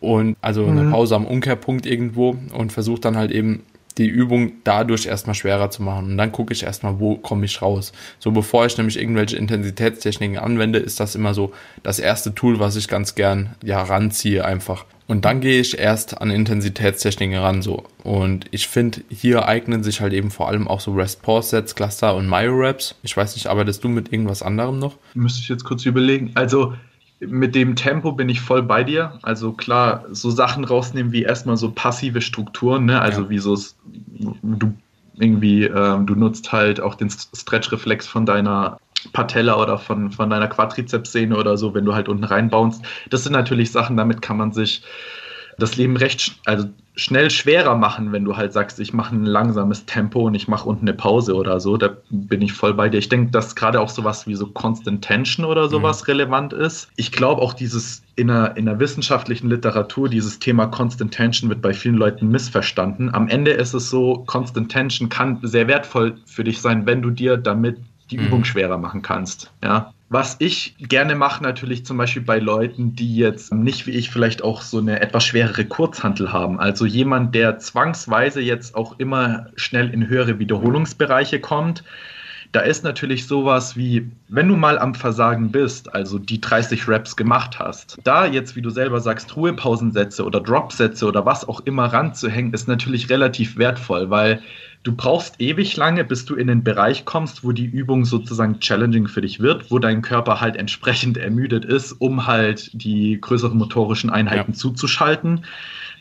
Und also mhm. eine Pause am Umkehrpunkt irgendwo und versuche dann halt eben die Übung dadurch erstmal schwerer zu machen. Und dann gucke ich erstmal, wo komme ich raus. So bevor ich nämlich irgendwelche Intensitätstechniken anwende, ist das immer so das erste Tool, was ich ganz gern ja ranziehe einfach. Und dann gehe ich erst an Intensitätstechniken ran so. Und ich finde, hier eignen sich halt eben vor allem auch so Rest-Pause-Sets, Cluster und Myo-Raps. Ich weiß nicht, arbeitest du mit irgendwas anderem noch? Müsste ich jetzt kurz überlegen. Also mit dem Tempo bin ich voll bei dir. Also klar, so Sachen rausnehmen wie erstmal so passive Strukturen, ne? Also ja. wie so du irgendwie, äh, du nutzt halt auch den Stretch-Reflex von deiner Patella oder von, von deiner Quadrizepssehne oder so, wenn du halt unten reinbaust. Das sind natürlich Sachen, damit kann man sich das Leben recht, also schnell schwerer machen, wenn du halt sagst, ich mache ein langsames Tempo und ich mache unten eine Pause oder so. Da bin ich voll bei dir. Ich denke, dass gerade auch sowas wie so Constant Tension oder mhm. sowas mhm. relevant ist. Ich glaube auch dieses in der, in der wissenschaftlichen Literatur, dieses Thema Constant Tension wird bei vielen Leuten missverstanden. Am Ende ist es so, Constant Tension kann sehr wertvoll für dich sein, wenn du dir damit die mhm. Übung schwerer machen kannst. Ja. Was ich gerne mache, natürlich zum Beispiel bei Leuten, die jetzt nicht wie ich vielleicht auch so eine etwas schwerere Kurzhantel haben. Also jemand, der zwangsweise jetzt auch immer schnell in höhere Wiederholungsbereiche kommt. Da ist natürlich sowas wie, wenn du mal am Versagen bist, also die 30 Reps gemacht hast, da jetzt, wie du selber sagst, Ruhepausensätze oder Dropsätze oder was auch immer ranzuhängen, ist natürlich relativ wertvoll, weil du brauchst ewig lange, bis du in den Bereich kommst, wo die Übung sozusagen challenging für dich wird, wo dein Körper halt entsprechend ermüdet ist, um halt die größeren motorischen Einheiten ja. zuzuschalten.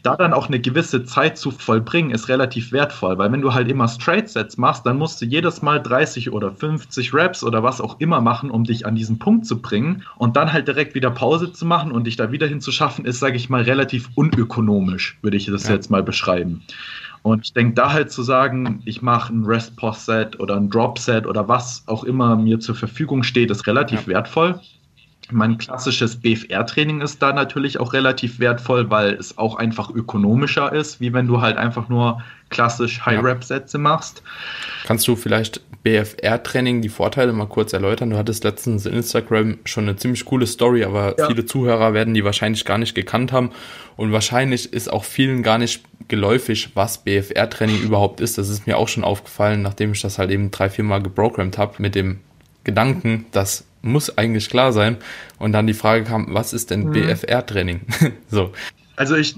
da dann auch eine gewisse Zeit zu vollbringen, ist relativ wertvoll, weil wenn du halt immer Straight Sets machst, dann musst du jedes Mal 30 oder 50 Reps oder was auch immer machen, um dich an diesen Punkt zu bringen und dann halt direkt wieder Pause zu machen und dich da wieder hinzuschaffen, ist, sage ich mal, relativ unökonomisch, würde ich das ja. jetzt mal beschreiben. Und ich denke, da halt zu sagen, ich mache ein Rest-Pause-Set oder ein Drop-Set oder was auch immer mir zur Verfügung steht, ist relativ ja. wertvoll. Mein klassisches BFR-Training ist da natürlich auch relativ wertvoll, weil es auch einfach ökonomischer ist, wie wenn du halt einfach nur klassisch High-Rep-Sätze machst. Kannst du vielleicht BFR-Training die Vorteile mal kurz erläutern? Du hattest letztens in Instagram schon eine ziemlich coole Story, aber ja. viele Zuhörer werden die wahrscheinlich gar nicht gekannt haben. Und wahrscheinlich ist auch vielen gar nicht geläufig, was BFR-Training überhaupt ist. Das ist mir auch schon aufgefallen, nachdem ich das halt eben drei, vier Mal geprogrammt habe mit dem Gedanken, das muss eigentlich klar sein. Und dann die Frage kam, was ist denn mhm. BFR-Training? so. Also ich,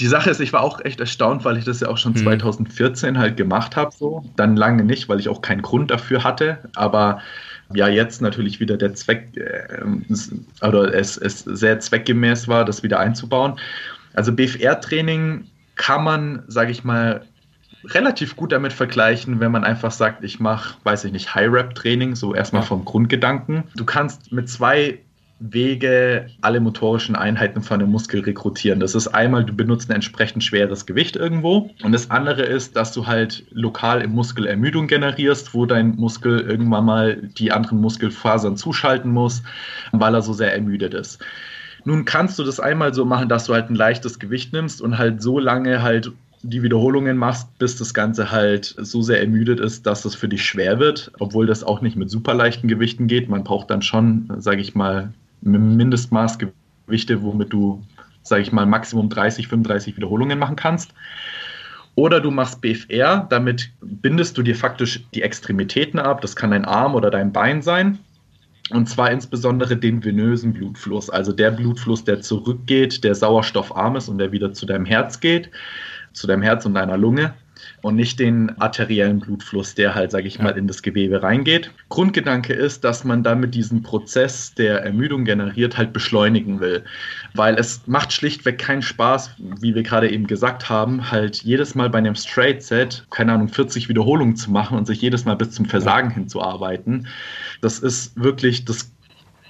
die Sache ist, ich war auch echt erstaunt, weil ich das ja auch schon mhm. 2014 halt gemacht habe, so. Dann lange nicht, weil ich auch keinen Grund dafür hatte. Aber ja, jetzt natürlich wieder der Zweck, äh, oder es, es sehr zweckgemäß war, das wieder einzubauen. Also BFR-Training kann man, sage ich mal, relativ gut damit vergleichen, wenn man einfach sagt, ich mache, weiß ich nicht, High-Rap-Training, so erstmal vom Grundgedanken. Du kannst mit zwei Wege alle motorischen Einheiten von einem Muskel rekrutieren. Das ist einmal, du benutzt ein entsprechend schweres Gewicht irgendwo und das andere ist, dass du halt lokal im Muskel Ermüdung generierst, wo dein Muskel irgendwann mal die anderen Muskelfasern zuschalten muss, weil er so sehr ermüdet ist. Nun kannst du das einmal so machen, dass du halt ein leichtes Gewicht nimmst und halt so lange halt die Wiederholungen machst, bis das Ganze halt so sehr ermüdet ist, dass es für dich schwer wird, obwohl das auch nicht mit super leichten Gewichten geht. Man braucht dann schon, sage ich mal, Mindestmaßgewichte, womit du, sage ich mal, Maximum 30, 35 Wiederholungen machen kannst. Oder du machst BFR, damit bindest du dir faktisch die Extremitäten ab. Das kann dein Arm oder dein Bein sein. Und zwar insbesondere den venösen Blutfluss, also der Blutfluss, der zurückgeht, der sauerstoffarm ist und der wieder zu deinem Herz geht zu deinem Herz und deiner Lunge und nicht den arteriellen Blutfluss, der halt, sage ich mal, in das Gewebe reingeht. Grundgedanke ist, dass man damit diesen Prozess, der Ermüdung generiert, halt beschleunigen will, weil es macht schlichtweg keinen Spaß, wie wir gerade eben gesagt haben, halt jedes Mal bei einem Straight Set, keine Ahnung, 40 Wiederholungen zu machen und sich jedes Mal bis zum Versagen hinzuarbeiten. Das ist wirklich, das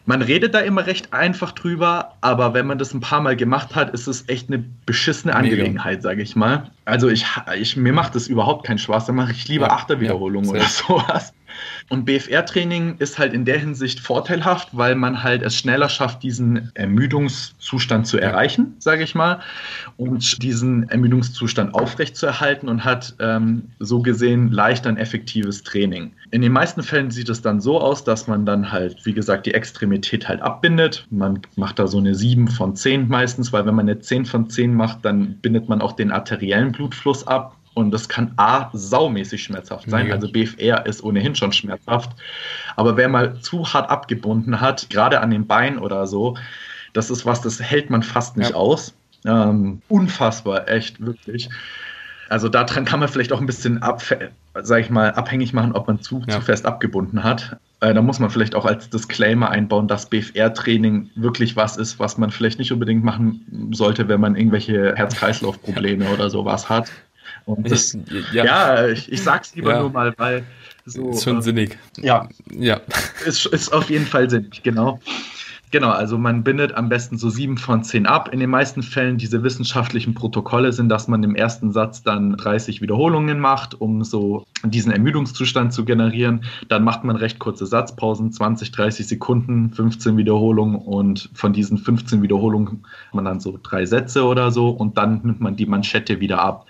man redet da immer recht einfach drüber, aber wenn man das ein paar Mal gemacht hat, ist es echt eine beschissene Angelegenheit, sage ich mal. Also ich, ich mir macht das überhaupt keinen Spaß, dann mache ich lieber ja, Achterwiederholungen ja, oder sowas. Und BFR-Training ist halt in der Hinsicht vorteilhaft, weil man halt es schneller schafft, diesen Ermüdungszustand zu erreichen, sage ich mal, und diesen Ermüdungszustand aufrechtzuerhalten und hat ähm, so gesehen leichter ein effektives Training. In den meisten Fällen sieht es dann so aus, dass man dann halt, wie gesagt, die Extremität halt abbindet. Man macht da so eine 7 von 10 meistens, weil wenn man eine 10 von 10 macht, dann bindet man auch den arteriellen Blutfluss ab und das kann A, saumäßig schmerzhaft sein. Ja. Also BFR ist ohnehin schon schmerzhaft. Aber wer mal zu hart abgebunden hat, gerade an den Beinen oder so, das ist was, das hält man fast nicht ja. aus. Ähm, unfassbar, echt, wirklich. Also daran kann man vielleicht auch ein bisschen ab, sag ich mal, abhängig machen, ob man zu, ja. zu fest abgebunden hat. Äh, da muss man vielleicht auch als Disclaimer einbauen, dass BFR-Training wirklich was ist, was man vielleicht nicht unbedingt machen sollte, wenn man irgendwelche Herz-Kreislauf-Probleme oder sowas hat. Und das, ja. ja, ich, ich sag's lieber ja. nur mal, weil so. Ist schon äh, sinnig. Ja. Ja. Ist, ist auf jeden Fall sinnig, genau. Genau, also man bindet am besten so sieben von zehn ab. In den meisten Fällen diese wissenschaftlichen Protokolle sind, dass man im ersten Satz dann 30 Wiederholungen macht, um so diesen Ermüdungszustand zu generieren. Dann macht man recht kurze Satzpausen, 20, 30 Sekunden, 15 Wiederholungen und von diesen 15 Wiederholungen man dann so drei Sätze oder so und dann nimmt man die Manschette wieder ab.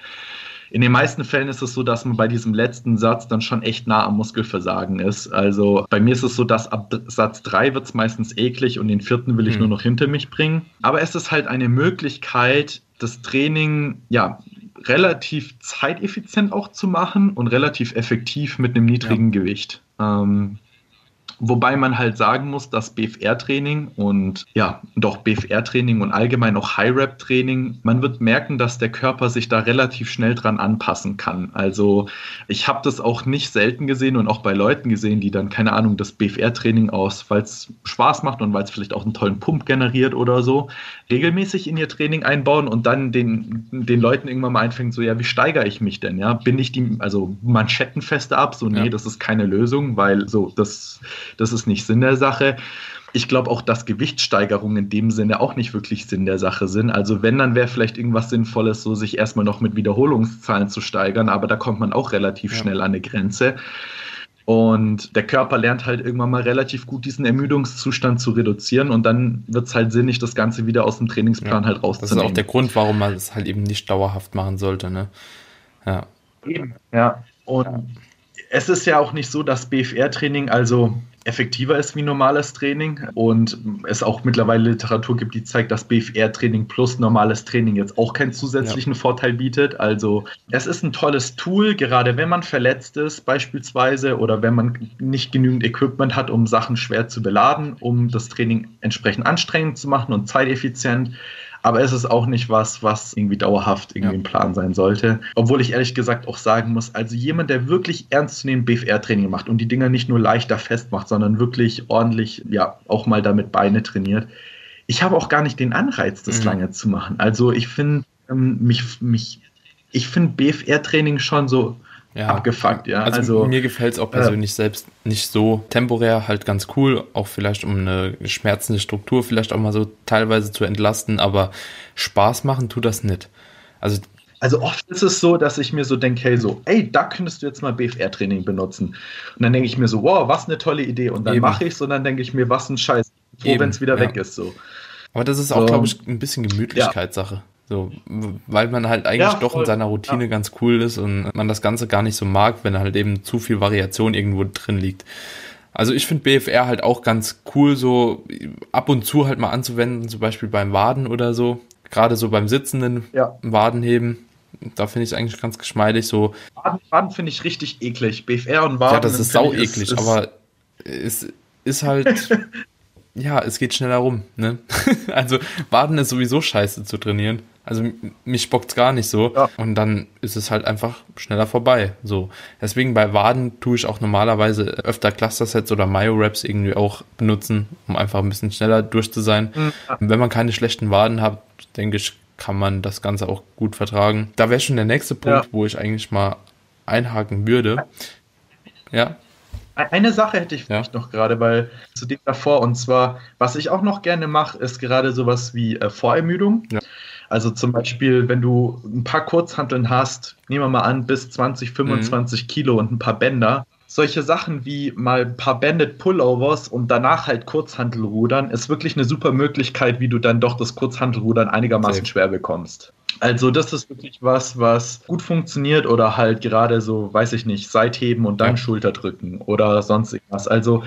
In den meisten Fällen ist es so, dass man bei diesem letzten Satz dann schon echt nah am Muskelversagen ist. Also bei mir ist es so, dass ab Satz 3 wird es meistens eklig und den vierten will ich hm. nur noch hinter mich bringen. Aber es ist halt eine Möglichkeit, das Training ja relativ zeiteffizient auch zu machen und relativ effektiv mit einem niedrigen ja. Gewicht. Ähm, Wobei man halt sagen muss, dass BFR-Training und ja, doch BFR-Training und allgemein auch High-Rap-Training, man wird merken, dass der Körper sich da relativ schnell dran anpassen kann. Also ich habe das auch nicht selten gesehen und auch bei Leuten gesehen, die dann, keine Ahnung, das BFR-Training aus, weil es Spaß macht und weil es vielleicht auch einen tollen Pump generiert oder so, regelmäßig in ihr Training einbauen und dann den, den Leuten irgendwann mal einfängt, so ja, wie steigere ich mich denn? Ja, bin ich die, also Manschettenfeste ab, so nee, ja. das ist keine Lösung, weil so, das das ist nicht Sinn der Sache. Ich glaube auch, dass Gewichtssteigerungen in dem Sinne auch nicht wirklich Sinn der Sache sind. Also wenn, dann wäre vielleicht irgendwas Sinnvolles, so sich erstmal noch mit Wiederholungszahlen zu steigern, aber da kommt man auch relativ ja. schnell an eine Grenze. Und der Körper lernt halt irgendwann mal relativ gut, diesen Ermüdungszustand zu reduzieren und dann wird es halt sinnig, das Ganze wieder aus dem Trainingsplan ja, halt rauszunehmen. Das ist auch der Grund, warum man es halt eben nicht dauerhaft machen sollte. Ne? Ja. Eben, ja. Und ja. es ist ja auch nicht so, dass BFR-Training, also effektiver ist wie normales Training und es auch mittlerweile Literatur gibt, die zeigt, dass BFR-Training plus normales Training jetzt auch keinen zusätzlichen ja. Vorteil bietet. Also es ist ein tolles Tool, gerade wenn man verletzt ist beispielsweise oder wenn man nicht genügend Equipment hat, um Sachen schwer zu beladen, um das Training entsprechend anstrengend zu machen und zeiteffizient. Aber es ist auch nicht was, was irgendwie dauerhaft irgendwie ja. im Plan sein sollte. Obwohl ich ehrlich gesagt auch sagen muss, also jemand, der wirklich ernst zu nehmen BFR-Training macht und die Dinger nicht nur leichter festmacht, sondern wirklich ordentlich, ja, auch mal damit Beine trainiert. Ich habe auch gar nicht den Anreiz, das mhm. lange zu machen. Also ich finde ähm, mich, mich, ich finde BFR-Training schon so ja. abgefuckt, ja. Also, also mir gefällt es auch persönlich äh, selbst nicht so temporär halt ganz cool, auch vielleicht um eine schmerzende Struktur vielleicht auch mal so teilweise zu entlasten, aber Spaß machen tut das nicht. Also also oft ist es so, dass ich mir so denke, hey, so, ey, da könntest du jetzt mal BFR-Training benutzen. Und dann denke ich mir so, wow, was eine tolle Idee. Und dann mache ich es und dann denke ich mir, was ein Scheiß, froh, wenn es wieder ja. weg ist. So. Aber das ist auch, so, glaube ich, ein bisschen Gemütlichkeitssache. Ja. So, weil man halt eigentlich ja, doch in seiner Routine ja. ganz cool ist und man das Ganze gar nicht so mag, wenn halt eben zu viel Variation irgendwo drin liegt. Also ich finde BFR halt auch ganz cool, so ab und zu halt mal anzuwenden, zum Beispiel beim Waden oder so. Gerade so beim sitzenden ja. Wadenheben. Da finde ich es eigentlich ganz geschmeidig. So. Waden, Waden finde ich richtig eklig. BFR und Waden. Ja, das ist sau eklig, aber es ist halt ja, es geht schneller rum. Ne? also Waden ist sowieso scheiße zu trainieren. Also mich bockt's gar nicht so. Ja. Und dann ist es halt einfach schneller vorbei. So. Deswegen bei Waden tue ich auch normalerweise öfter Cluster-Sets oder Myo-Raps irgendwie auch benutzen, um einfach ein bisschen schneller durch zu sein. Mhm. Und wenn man keine schlechten Waden hat, denke ich, kann man das Ganze auch gut vertragen. Da wäre schon der nächste Punkt, ja. wo ich eigentlich mal einhaken würde. Ja. Eine Sache hätte ich vielleicht ja. noch gerade, weil zu dem davor, und zwar, was ich auch noch gerne mache, ist gerade sowas wie äh, Vorermüdung. Ja. Also zum Beispiel, wenn du ein paar Kurzhanteln hast, nehmen wir mal an, bis 20, 25 mhm. Kilo und ein paar Bänder. Solche Sachen wie mal ein paar Banded Pullovers und danach halt Kurzhantelrudern ist wirklich eine super Möglichkeit, wie du dann doch das Kurzhantelrudern einigermaßen schwer bekommst. Also das ist wirklich was, was gut funktioniert oder halt gerade so, weiß ich nicht, Seitheben und dann ja. Schulter drücken oder sonst irgendwas. Also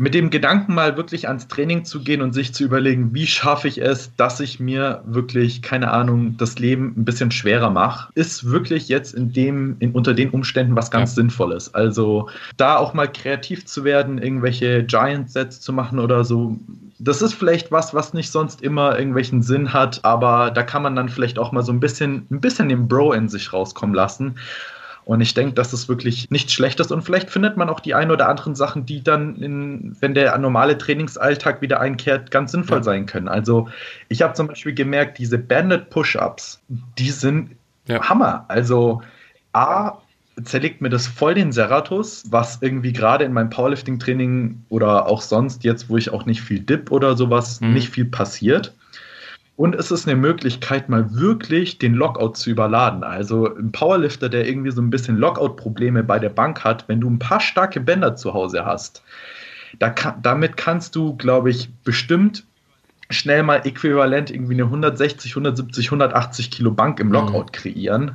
mit dem Gedanken mal wirklich ans Training zu gehen und sich zu überlegen, wie schaffe ich es, dass ich mir wirklich, keine Ahnung, das Leben ein bisschen schwerer mache, ist wirklich jetzt in dem, in, unter den Umständen was ganz ja. Sinnvolles. Also da auch mal kreativ zu werden, irgendwelche Giant-Sets zu machen oder so. Das ist vielleicht was, was nicht sonst immer irgendwelchen Sinn hat, aber da kann man dann vielleicht auch mal so ein bisschen, ein bisschen den Bro in sich rauskommen lassen. Und ich denke, das ist wirklich nichts Schlechtes. Und vielleicht findet man auch die ein oder anderen Sachen, die dann, in, wenn der normale Trainingsalltag wieder einkehrt, ganz sinnvoll ja. sein können. Also ich habe zum Beispiel gemerkt, diese Banded Push-Ups, die sind ja. Hammer. Also A, zerlegt mir das voll den Seratus, was irgendwie gerade in meinem Powerlifting-Training oder auch sonst jetzt, wo ich auch nicht viel dip oder sowas, mhm. nicht viel passiert. Und es ist eine Möglichkeit, mal wirklich den Lockout zu überladen. Also ein Powerlifter, der irgendwie so ein bisschen Lockout-Probleme bei der Bank hat, wenn du ein paar starke Bänder zu Hause hast, da kann, damit kannst du, glaube ich, bestimmt schnell mal äquivalent irgendwie eine 160, 170, 180 Kilo Bank im Lockout mhm. kreieren.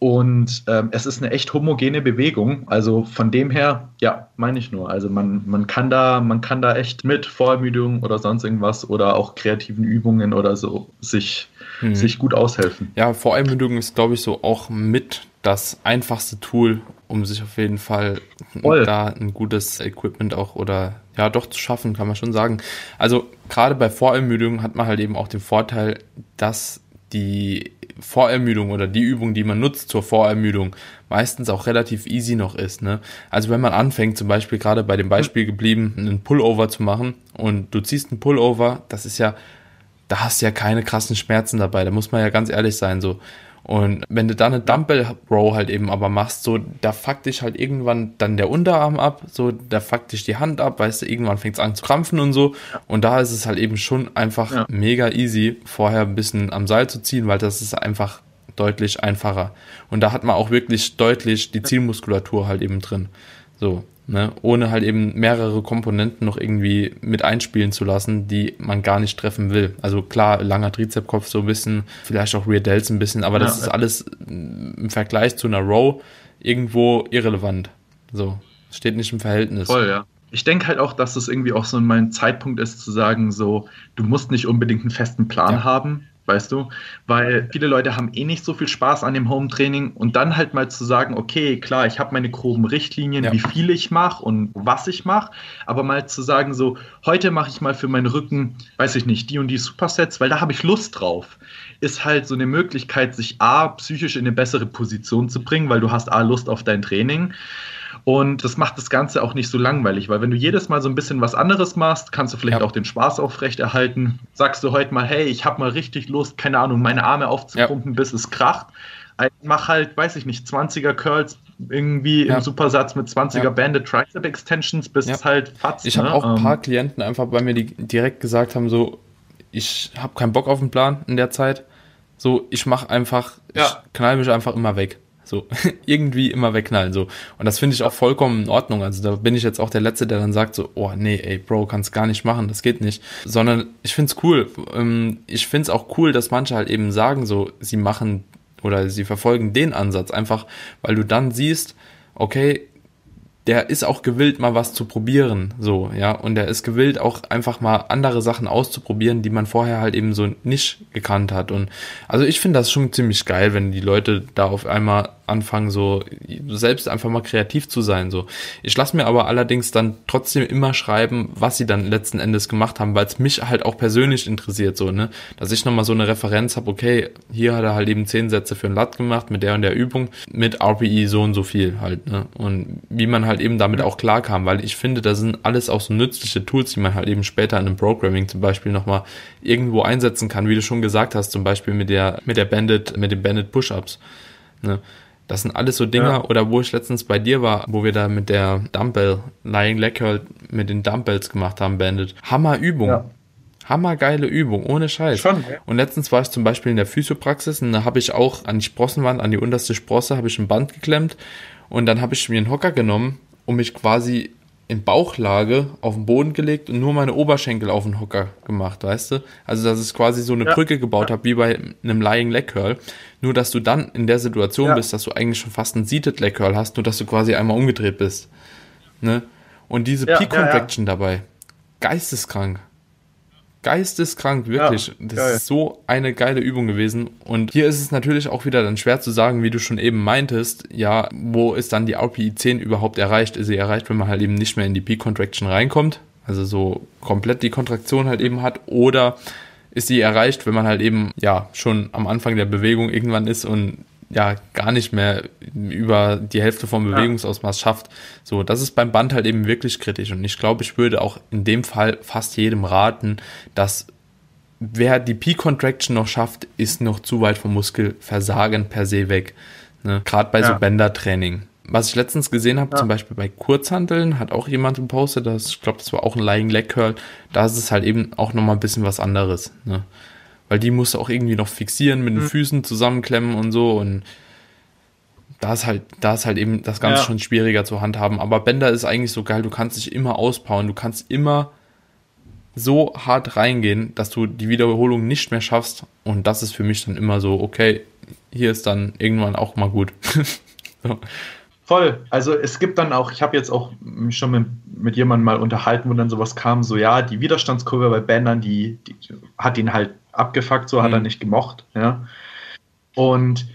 Und ähm, es ist eine echt homogene Bewegung. Also von dem her, ja, meine ich nur. Also man, man kann da, man kann da echt mit Vorermüdung oder sonst irgendwas oder auch kreativen Übungen oder so sich, mhm. sich gut aushelfen. Ja, Vorermüdung ist, glaube ich, so auch mit das einfachste Tool, um sich auf jeden Fall Voll. da ein gutes Equipment auch oder ja doch zu schaffen, kann man schon sagen. Also gerade bei Vorermüdung hat man halt eben auch den Vorteil, dass die Vorermüdung oder die Übung, die man nutzt zur Vorermüdung, meistens auch relativ easy noch ist. Ne? Also wenn man anfängt, zum Beispiel gerade bei dem Beispiel geblieben, einen Pullover zu machen und du ziehst einen Pullover, das ist ja, da hast du ja keine krassen Schmerzen dabei, da muss man ja ganz ehrlich sein. So. Und wenn du dann eine Dumbbell Row halt eben aber machst, so, da fuckt dich halt irgendwann dann der Unterarm ab, so, da fuckt dich die Hand ab, weißt du, irgendwann fängt es an zu krampfen und so. Und da ist es halt eben schon einfach ja. mega easy, vorher ein bisschen am Seil zu ziehen, weil das ist einfach deutlich einfacher. Und da hat man auch wirklich deutlich die Zielmuskulatur halt eben drin. So ne? ohne halt eben mehrere Komponenten noch irgendwie mit einspielen zu lassen, die man gar nicht treffen will. Also klar, langer Trizepkopf so ein bisschen, vielleicht auch Rear Delts ein bisschen, aber das ja, ist alles im Vergleich zu einer Row irgendwo irrelevant. So, steht nicht im Verhältnis. Voll, ja ich denke halt auch, dass das irgendwie auch so mein Zeitpunkt ist, zu sagen, so, du musst nicht unbedingt einen festen Plan ja. haben weißt du? Weil viele Leute haben eh nicht so viel Spaß an dem Home-Training und dann halt mal zu sagen, okay, klar, ich habe meine groben Richtlinien, ja. wie viel ich mache und was ich mache, aber mal zu sagen, so, heute mache ich mal für meinen Rücken, weiß ich nicht, die und die Supersets, weil da habe ich Lust drauf, ist halt so eine Möglichkeit, sich A, psychisch in eine bessere Position zu bringen, weil du hast A, Lust auf dein Training und das macht das Ganze auch nicht so langweilig, weil wenn du jedes Mal so ein bisschen was anderes machst, kannst du vielleicht ja. auch den Spaß aufrechterhalten. Sagst du heute mal, hey, ich habe mal richtig Lust, keine Ahnung, meine Arme aufzupumpen, ja. bis es kracht. Also mach halt, weiß ich nicht, 20er Curls irgendwie ja. im Supersatz mit 20er ja. Banded Tricep Extensions, bis es halt fatzt. Ich habe ne? auch ein paar ähm, Klienten einfach bei mir, die direkt gesagt haben, so, ich habe keinen Bock auf den Plan in der Zeit. So, ich mache einfach, ich knall mich einfach immer weg. So, irgendwie immer wegknallen, so. Und das finde ich auch vollkommen in Ordnung. Also da bin ich jetzt auch der Letzte, der dann sagt so, oh nee, ey, Bro, kannst gar nicht machen, das geht nicht. Sondern ich finde es cool. Ähm, ich finde es auch cool, dass manche halt eben sagen so, sie machen oder sie verfolgen den Ansatz, einfach weil du dann siehst, okay, der ist auch gewillt, mal was zu probieren, so, ja, und der ist gewillt, auch einfach mal andere Sachen auszuprobieren, die man vorher halt eben so nicht gekannt hat. Und also ich finde das schon ziemlich geil, wenn die Leute da auf einmal anfangen, so selbst einfach mal kreativ zu sein. So. Ich lasse mir aber allerdings dann trotzdem immer schreiben, was sie dann letzten Endes gemacht haben, weil es mich halt auch persönlich interessiert, so, ne? Dass ich nochmal so eine Referenz habe, okay, hier hat er halt eben zehn Sätze für ein Lat gemacht mit der und der Übung, mit RPE so und so viel halt, ne? Und wie man halt eben damit auch klar kam, weil ich finde, das sind alles auch so nützliche Tools, die man halt eben später in einem Programming zum Beispiel nochmal irgendwo einsetzen kann, wie du schon gesagt hast, zum Beispiel mit der, mit der Bandit, mit den Bandit Push-Ups. Ne? Das sind alles so Dinger, ja. oder wo ich letztens bei dir war, wo wir da mit der Dumbbell, Lying Leg Curl mit den Dumbbells gemacht haben, Bandit. Hammer Übung. Ja. Hammergeile Übung, ohne Scheiß. Schon, ja. Und letztens war ich zum Beispiel in der Physiopraxis und da habe ich auch an die Sprossenwand, an die unterste Sprosse, habe ich ein Band geklemmt und dann habe ich mir einen Hocker genommen und mich quasi in Bauchlage auf den Boden gelegt und nur meine Oberschenkel auf den Hocker gemacht, weißt du? Also, dass ich quasi so eine ja. Brücke gebaut habe, wie bei einem Lying Leg Curl. Nur, dass du dann in der Situation ja. bist, dass du eigentlich schon fast einen Seated Leg Curl hast, nur dass du quasi einmal umgedreht bist. Ne? Und diese ja, Peak Contraction dabei. Geisteskrank geisteskrank, wirklich. Ja, das geil. ist so eine geile Übung gewesen. Und hier ist es natürlich auch wieder dann schwer zu sagen, wie du schon eben meintest, ja, wo ist dann die RPI 10 überhaupt erreicht? Ist sie erreicht, wenn man halt eben nicht mehr in die Peak Contraction reinkommt? Also so komplett die Kontraktion halt eben hat oder ist sie erreicht, wenn man halt eben ja schon am Anfang der Bewegung irgendwann ist und ja gar nicht mehr über die Hälfte vom Bewegungsausmaß schafft. So, das ist beim Band halt eben wirklich kritisch. Und ich glaube, ich würde auch in dem Fall fast jedem raten, dass wer die P-Contraction noch schafft, ist noch zu weit vom Muskelversagen per se weg. Ne? Gerade bei ja. so Bändertraining. Was ich letztens gesehen habe, ja. zum Beispiel bei Kurzhanteln, hat auch jemand gepostet, das, ich glaube, das war auch ein Lying Leg Curl, da ist es halt eben auch nochmal ein bisschen was anderes. Ne? Weil die musst du auch irgendwie noch fixieren, mit den mhm. Füßen zusammenklemmen und so und da ist halt, da ist halt eben das Ganze ja. schon schwieriger zu handhaben. Aber Bender ist eigentlich so geil, du kannst dich immer ausbauen, du kannst immer so hart reingehen, dass du die Wiederholung nicht mehr schaffst. Und das ist für mich dann immer so, okay, hier ist dann irgendwann auch mal gut. so. Voll. Also es gibt dann auch, ich habe jetzt auch mich schon mit, mit jemandem mal unterhalten, wo dann sowas kam, so ja, die Widerstandskurve bei Bändern, die, die hat ihn halt abgefuckt, so mhm. hat er mhm. nicht gemocht. Ja. Und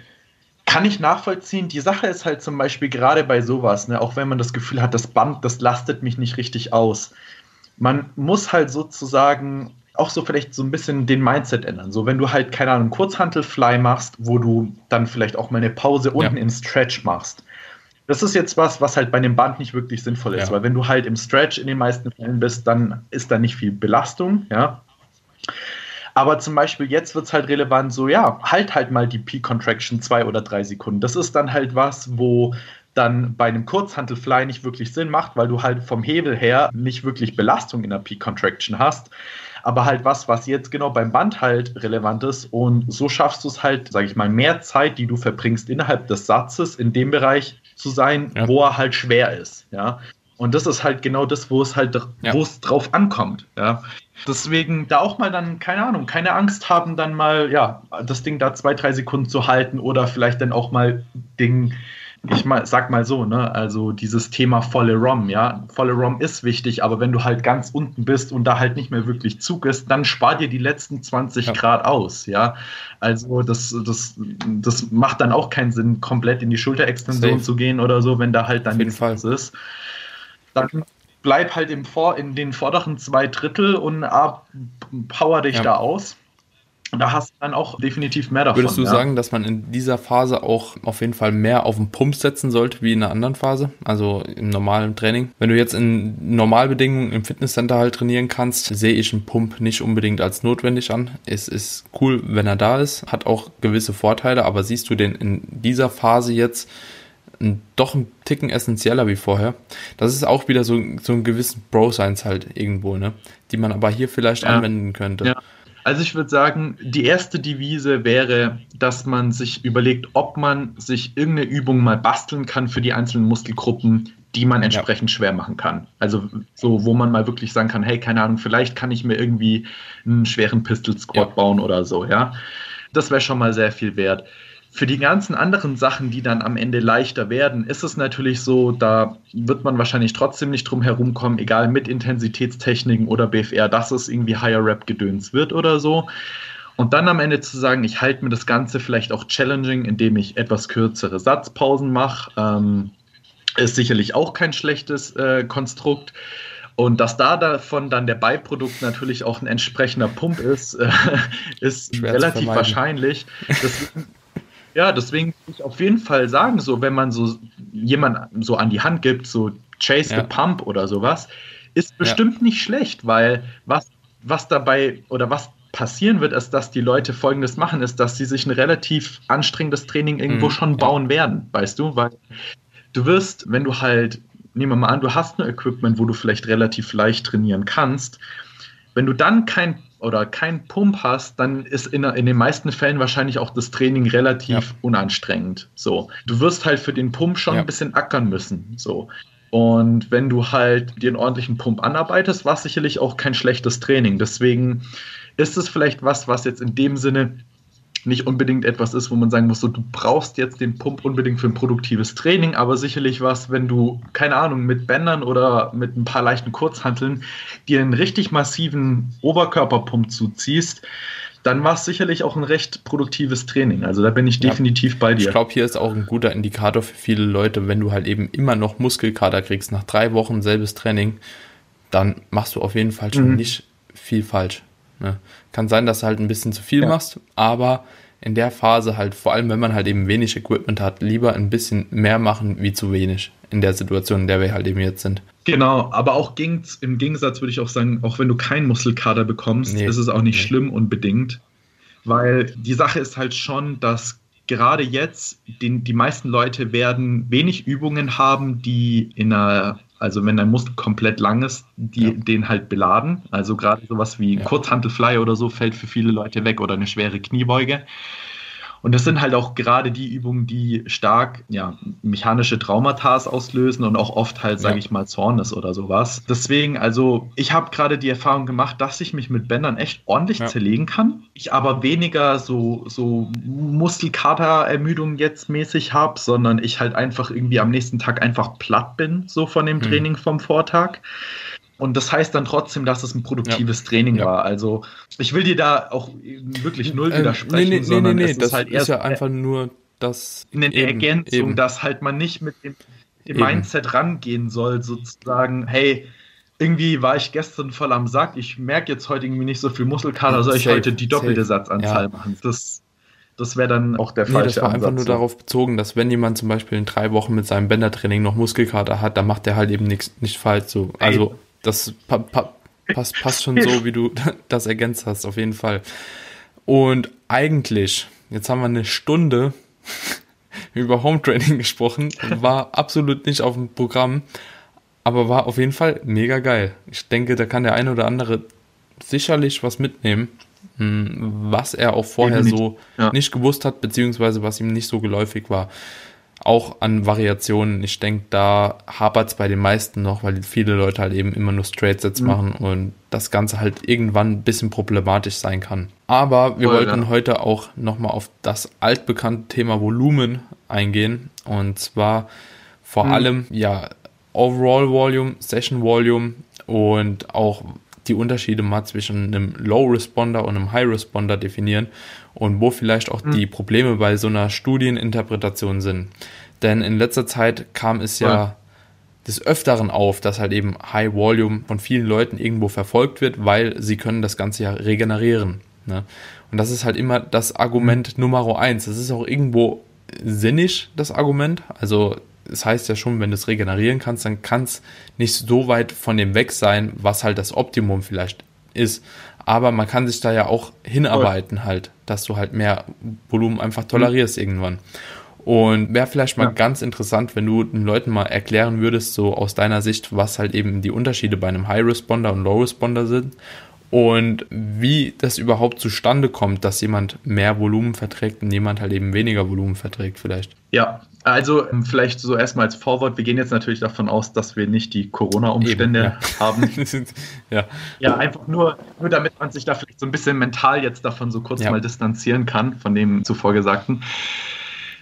kann ich nachvollziehen. Die Sache ist halt zum Beispiel gerade bei sowas, ne, auch wenn man das Gefühl hat, das Band, das lastet mich nicht richtig aus. Man muss halt sozusagen auch so vielleicht so ein bisschen den Mindset ändern. So, wenn du halt, keine Ahnung, Kurzhantelfly machst, wo du dann vielleicht auch mal eine Pause unten ja. im Stretch machst. Das ist jetzt was, was halt bei dem Band nicht wirklich sinnvoll ist, ja. weil wenn du halt im Stretch in den meisten Fällen bist, dann ist da nicht viel Belastung, ja. Aber zum Beispiel jetzt wird es halt relevant, so ja, halt halt mal die Peak Contraction zwei oder drei Sekunden. Das ist dann halt was, wo dann bei einem Kurzhantelfly nicht wirklich Sinn macht, weil du halt vom Hebel her nicht wirklich Belastung in der Peak Contraction hast. Aber halt was, was jetzt genau beim Band halt relevant ist. Und so schaffst du es halt, sage ich mal, mehr Zeit, die du verbringst innerhalb des Satzes in dem Bereich zu sein, ja. wo er halt schwer ist. Ja. Und das ist halt genau das, wo es halt, ja. wo es drauf ankommt. Ja. Deswegen da auch mal dann, keine Ahnung, keine Angst haben, dann mal, ja, das Ding da zwei, drei Sekunden zu halten oder vielleicht dann auch mal Ding, ich mal, sag mal so, ne, also dieses Thema volle ROM, ja, volle ROM ist wichtig, aber wenn du halt ganz unten bist und da halt nicht mehr wirklich Zug ist, dann spar dir die letzten 20 ja. Grad aus, ja. Also das, das, das macht dann auch keinen Sinn, komplett in die Schulterextension Safe. zu gehen oder so, wenn da halt dann nichts ist dann bleib halt im Vor in den vorderen zwei Drittel und ab, power dich ja. da aus. Und da hast du dann auch definitiv mehr davon. Würdest du ja. sagen, dass man in dieser Phase auch auf jeden Fall mehr auf den Pump setzen sollte wie in einer anderen Phase? Also im normalen Training? Wenn du jetzt in Normalbedingungen im Fitnesscenter halt trainieren kannst, sehe ich einen Pump nicht unbedingt als notwendig an. Es ist cool, wenn er da ist, hat auch gewisse Vorteile, aber siehst du den in dieser Phase jetzt doch ein Ticken essentieller wie vorher. Das ist auch wieder so, so ein gewissen Bro-Science halt irgendwo, ne? Die man aber hier vielleicht ja. anwenden könnte. Ja. Also ich würde sagen, die erste Devise wäre, dass man sich überlegt, ob man sich irgendeine Übung mal basteln kann für die einzelnen Muskelgruppen, die man entsprechend ja. schwer machen kann. Also so, wo man mal wirklich sagen kann, hey, keine Ahnung, vielleicht kann ich mir irgendwie einen schweren Pistol Squat ja. bauen oder so, ja. Das wäre schon mal sehr viel wert. Für die ganzen anderen Sachen, die dann am Ende leichter werden, ist es natürlich so, da wird man wahrscheinlich trotzdem nicht drum herumkommen, egal mit Intensitätstechniken oder BFR, dass es irgendwie Higher Rap Gedöns wird oder so. Und dann am Ende zu sagen, ich halte mir das Ganze vielleicht auch challenging, indem ich etwas kürzere Satzpausen mache, ähm, ist sicherlich auch kein schlechtes äh, Konstrukt. Und dass da davon dann der Beiprodukt natürlich auch ein entsprechender Pump ist, äh, ist Schwer relativ wahrscheinlich. Deswegen ja, deswegen würde ich auf jeden Fall sagen, so wenn man so jemand so an die Hand gibt, so Chase ja. the Pump oder sowas, ist bestimmt ja. nicht schlecht, weil was, was dabei oder was passieren wird, ist, dass die Leute folgendes machen, ist, dass sie sich ein relativ anstrengendes Training irgendwo mhm. schon bauen ja. werden, weißt du? Weil du wirst, wenn du halt, nehmen wir mal an, du hast ein Equipment, wo du vielleicht relativ leicht trainieren kannst, wenn du dann kein oder keinen Pump hast, dann ist in, in den meisten Fällen wahrscheinlich auch das Training relativ ja. unanstrengend. So, du wirst halt für den Pump schon ja. ein bisschen ackern müssen. So. Und wenn du halt dir einen ordentlichen Pump anarbeitest, war es sicherlich auch kein schlechtes Training. Deswegen ist es vielleicht was, was jetzt in dem Sinne nicht unbedingt etwas ist, wo man sagen muss, so, du brauchst jetzt den Pump unbedingt für ein produktives Training, aber sicherlich was, wenn du, keine Ahnung, mit Bändern oder mit ein paar leichten Kurzhanteln dir einen richtig massiven Oberkörperpump zuziehst, dann war es sicherlich auch ein recht produktives Training. Also da bin ich definitiv ja, bei dir. Ich glaube, hier ist auch ein guter Indikator für viele Leute, wenn du halt eben immer noch Muskelkater kriegst, nach drei Wochen selbes Training, dann machst du auf jeden Fall schon mhm. nicht viel falsch. Ne? Kann sein, dass du halt ein bisschen zu viel ja. machst, aber in der Phase halt, vor allem wenn man halt eben wenig Equipment hat, lieber ein bisschen mehr machen wie zu wenig in der Situation, in der wir halt eben jetzt sind. Genau, aber auch im Gegensatz würde ich auch sagen, auch wenn du keinen Muskelkater bekommst, nee. ist es auch nicht nee. schlimm unbedingt, weil die Sache ist halt schon, dass gerade jetzt den, die meisten Leute werden wenig Übungen haben, die in einer also wenn dein Muskel komplett lang ist, die, ja. den halt beladen. Also gerade sowas wie ja. Kurzhantelfly oder so fällt für viele Leute weg oder eine schwere Kniebeuge. Und das sind halt auch gerade die Übungen, die stark ja, mechanische Traumata auslösen und auch oft halt, sage ja. ich mal, Zornes oder sowas. Deswegen, also ich habe gerade die Erfahrung gemacht, dass ich mich mit Bändern echt ordentlich ja. zerlegen kann. Ich aber weniger so, so Muskelkater-Ermüdung jetzt mäßig habe, sondern ich halt einfach irgendwie am nächsten Tag einfach platt bin, so von dem mhm. Training vom Vortag. Und das heißt dann trotzdem, dass es ein produktives ja. Training ja. war. Also ich will dir da auch wirklich null ähm, widersprechen. Nee, nee, nee, nee, nee. das ist halt ist ja einfach nur dass. Eine eben, Ergänzung, eben. dass halt man nicht mit dem, dem Mindset rangehen soll, sozusagen, hey, irgendwie war ich gestern voll am Sack, ich merke jetzt heute irgendwie nicht so viel Muskelkater, soll ich safe, heute die doppelte safe. Satzanzahl ja. machen. Das, das wäre dann auch der nee, falsche Das war Ansatz. einfach nur darauf bezogen, dass wenn jemand zum Beispiel in drei Wochen mit seinem Bändertraining noch Muskelkater hat, dann macht der halt eben nichts nicht falsch so. Also das pa pa passt, passt schon so, wie du das ergänzt hast, auf jeden Fall. Und eigentlich, jetzt haben wir eine Stunde über Home Training gesprochen, war absolut nicht auf dem Programm, aber war auf jeden Fall mega geil. Ich denke, da kann der eine oder andere sicherlich was mitnehmen, hm, was er auch vorher so ja. nicht gewusst hat, beziehungsweise was ihm nicht so geläufig war. Auch an Variationen. Ich denke, da hapert es bei den meisten noch, weil viele Leute halt eben immer nur Straight Sets mhm. machen und das Ganze halt irgendwann ein bisschen problematisch sein kann. Aber wir Voll, wollten ja. heute auch nochmal auf das altbekannte Thema Volumen eingehen. Und zwar vor mhm. allem, ja, Overall Volume, Session Volume und auch die Unterschiede mal zwischen einem Low Responder und einem High Responder definieren und wo vielleicht auch mhm. die Probleme bei so einer Studieninterpretation sind. Denn in letzter Zeit kam es ja, ja des Öfteren auf, dass halt eben High Volume von vielen Leuten irgendwo verfolgt wird, weil sie können das Ganze ja regenerieren. Ne? Und das ist halt immer das Argument mhm. Nummer eins. Das ist auch irgendwo sinnig, das Argument. Also es heißt ja schon, wenn du es regenerieren kannst, dann kann es nicht so weit von dem weg sein, was halt das Optimum vielleicht ist. Aber man kann sich da ja auch hinarbeiten halt, dass du halt mehr Volumen einfach tolerierst mhm. irgendwann. Und wäre vielleicht mal ja. ganz interessant, wenn du den Leuten mal erklären würdest, so aus deiner Sicht, was halt eben die Unterschiede bei einem High Responder und Low Responder sind und wie das überhaupt zustande kommt, dass jemand mehr Volumen verträgt und jemand halt eben weniger Volumen verträgt vielleicht. Ja, also ähm, vielleicht so erstmal als Vorwort, wir gehen jetzt natürlich davon aus, dass wir nicht die Corona-Umstände ja. haben. ja. ja, einfach nur, nur damit man sich da vielleicht so ein bisschen mental jetzt davon so kurz ja. mal distanzieren kann, von dem zuvor Gesagten.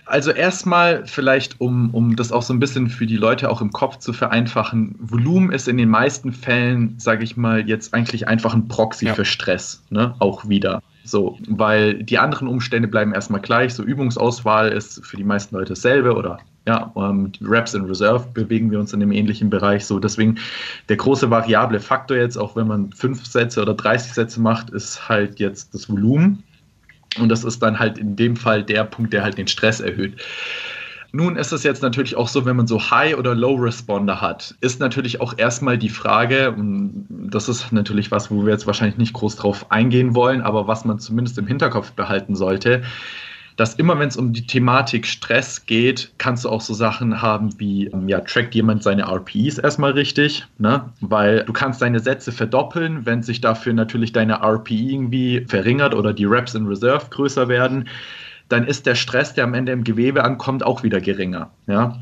Also erstmal vielleicht, um, um das auch so ein bisschen für die Leute auch im Kopf zu vereinfachen, Volumen ist in den meisten Fällen, sage ich mal, jetzt eigentlich einfach ein Proxy ja. für Stress, ne? auch wieder. So, weil die anderen Umstände bleiben erstmal gleich. So Übungsauswahl ist für die meisten Leute dasselbe oder ja, ähm, Reps in Reserve bewegen wir uns in einem ähnlichen Bereich. So, deswegen der große variable Faktor jetzt, auch wenn man fünf Sätze oder 30 Sätze macht, ist halt jetzt das Volumen. Und das ist dann halt in dem Fall der Punkt, der halt den Stress erhöht. Nun ist es jetzt natürlich auch so, wenn man so High- oder Low-Responder hat, ist natürlich auch erstmal die Frage, und das ist natürlich was, wo wir jetzt wahrscheinlich nicht groß drauf eingehen wollen, aber was man zumindest im Hinterkopf behalten sollte, dass immer wenn es um die Thematik Stress geht, kannst du auch so Sachen haben wie, ähm, ja, trackt jemand seine RPEs erstmal richtig, ne? Weil du kannst deine Sätze verdoppeln, wenn sich dafür natürlich deine RPE irgendwie verringert oder die Reps in Reserve größer werden, dann ist der Stress, der am Ende im Gewebe ankommt, auch wieder geringer, ja?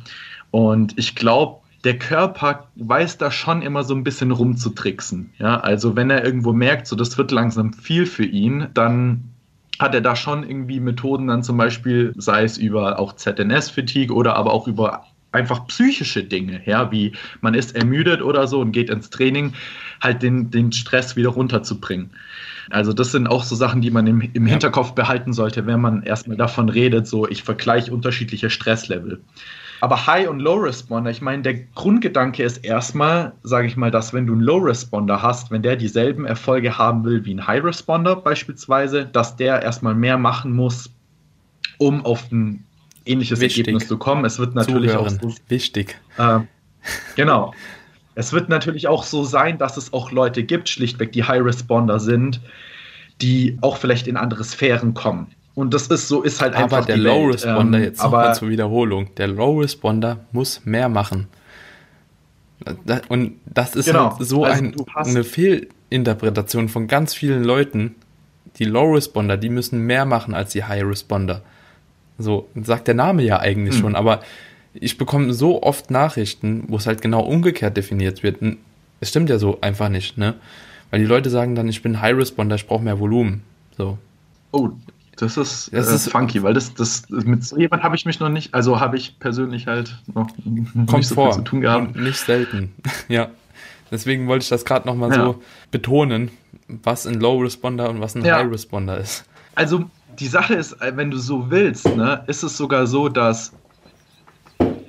Und ich glaube, der Körper weiß da schon immer so ein bisschen rumzutricksen. Ja, also wenn er irgendwo merkt, so das wird langsam viel für ihn, dann hat er da schon irgendwie Methoden dann zum Beispiel, sei es über auch ZNS-Fatigue oder aber auch über einfach psychische Dinge, ja, wie man ist ermüdet oder so und geht ins Training, halt den, den Stress wieder runterzubringen. Also das sind auch so Sachen, die man im, im Hinterkopf behalten sollte, wenn man erstmal davon redet, so ich vergleiche unterschiedliche Stresslevel. Aber High- und Low-Responder, ich meine, der Grundgedanke ist erstmal, sage ich mal, dass wenn du einen Low-Responder hast, wenn der dieselben Erfolge haben will wie ein High-Responder beispielsweise, dass der erstmal mehr machen muss, um auf ein ähnliches Wichtig. Ergebnis zu kommen. Es wird natürlich Zuhören. auch so, wichtig. Äh, genau. Es wird natürlich auch so sein, dass es auch Leute gibt, schlichtweg, die High Responder sind, die auch vielleicht in andere Sphären kommen. Und das ist so, ist halt einfach. Aber der Low Responder, ähm, jetzt nochmal zur Wiederholung, der Low Responder muss mehr machen. Und das ist genau. halt so also ein, eine Fehlinterpretation von ganz vielen Leuten. Die Low Responder, die müssen mehr machen als die High Responder. So sagt der Name ja eigentlich hm. schon, aber ich bekomme so oft Nachrichten, wo es halt genau umgekehrt definiert wird. Es stimmt ja so einfach nicht, ne? Weil die Leute sagen dann, ich bin High Responder, ich brauche mehr Volumen. So. Oh, das ist, das äh, ist funky, weil das, das mit so jemand habe ich mich noch nicht, also habe ich persönlich halt noch kommt nicht so vor, viel zu tun gehabt. Nicht selten. ja. Deswegen wollte ich das gerade nochmal ja. so betonen, was ein Low Responder und was ein ja. High Responder ist. Also Die Sache ist, äh, wenn du so willst, ne, ist es sogar so, dass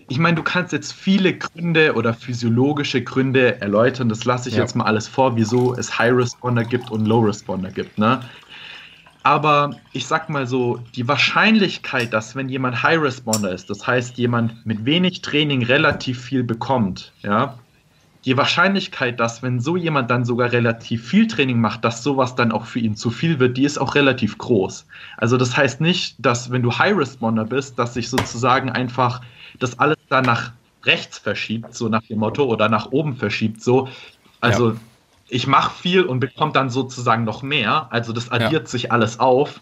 ich meine, du kannst jetzt viele Gründe oder physiologische Gründe erläutern. Das lasse ich ja. jetzt mal alles vor, wieso es High Responder gibt und Low Responder gibt. Ne? Aber ich sag mal so, die Wahrscheinlichkeit, dass wenn jemand High Responder ist, das heißt jemand mit wenig Training relativ viel bekommt, ja, die Wahrscheinlichkeit, dass wenn so jemand dann sogar relativ viel Training macht, dass sowas dann auch für ihn zu viel wird, die ist auch relativ groß. Also das heißt nicht, dass wenn du High Responder bist, dass sich sozusagen einfach das alles dann nach rechts verschiebt, so nach dem Motto, oder nach oben verschiebt, so. Also ja. ich mache viel und bekomme dann sozusagen noch mehr. Also das addiert ja. sich alles auf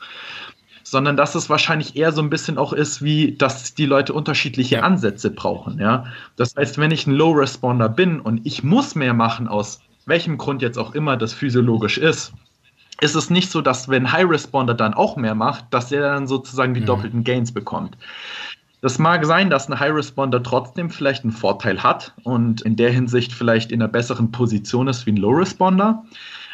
sondern dass es wahrscheinlich eher so ein bisschen auch ist, wie dass die Leute unterschiedliche ja. Ansätze brauchen. Ja? Das heißt, wenn ich ein Low Responder bin und ich muss mehr machen, aus welchem Grund jetzt auch immer das physiologisch ist, ist es nicht so, dass wenn High Responder dann auch mehr macht, dass er dann sozusagen die mhm. doppelten Gains bekommt. Das mag sein, dass ein High Responder trotzdem vielleicht einen Vorteil hat und in der Hinsicht vielleicht in einer besseren Position ist wie ein Low Responder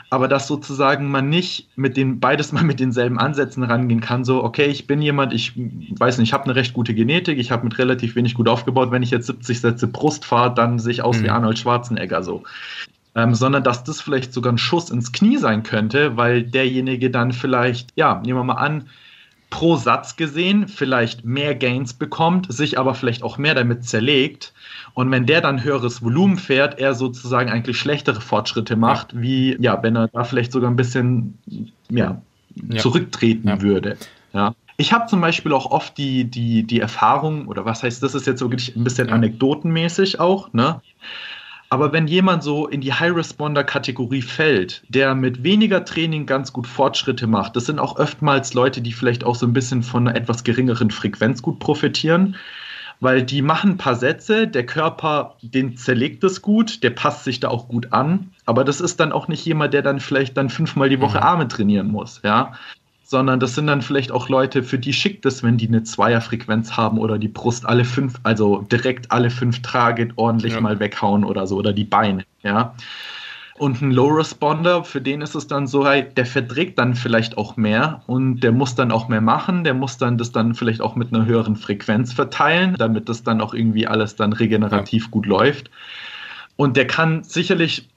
aber dass sozusagen man nicht mit den beides mal mit denselben Ansätzen rangehen kann, so, okay, ich bin jemand, ich weiß nicht, ich habe eine recht gute Genetik, ich habe mit relativ wenig gut aufgebaut, wenn ich jetzt 70 Sätze Brust fahre, dann sehe ich aus mhm. wie Arnold Schwarzenegger so. Ähm, sondern dass das vielleicht sogar ein Schuss ins Knie sein könnte, weil derjenige dann vielleicht, ja, nehmen wir mal an, pro Satz gesehen vielleicht mehr Gains bekommt, sich aber vielleicht auch mehr damit zerlegt und wenn der dann höheres Volumen fährt, er sozusagen eigentlich schlechtere Fortschritte macht, ja. wie ja, wenn er da vielleicht sogar ein bisschen ja, ja. zurücktreten ja. würde. Ja. Ich habe zum Beispiel auch oft die, die, die Erfahrung, oder was heißt, das ist jetzt wirklich ein bisschen anekdotenmäßig auch, ne? Aber wenn jemand so in die High-Responder-Kategorie fällt, der mit weniger Training ganz gut Fortschritte macht, das sind auch oftmals Leute, die vielleicht auch so ein bisschen von einer etwas geringeren Frequenz gut profitieren weil die machen ein paar Sätze, der Körper, den zerlegt es gut, der passt sich da auch gut an, aber das ist dann auch nicht jemand, der dann vielleicht dann fünfmal die Woche mhm. Arme trainieren muss, ja, sondern das sind dann vielleicht auch Leute, für die schickt es, wenn die eine Zweierfrequenz haben oder die Brust alle fünf, also direkt alle fünf Target ordentlich ja. mal weghauen oder so oder die Beine, ja. Und ein Low Responder, für den ist es dann so, der verträgt dann vielleicht auch mehr und der muss dann auch mehr machen, der muss dann das dann vielleicht auch mit einer höheren Frequenz verteilen, damit das dann auch irgendwie alles dann regenerativ ja. gut läuft. Und der kann sicherlich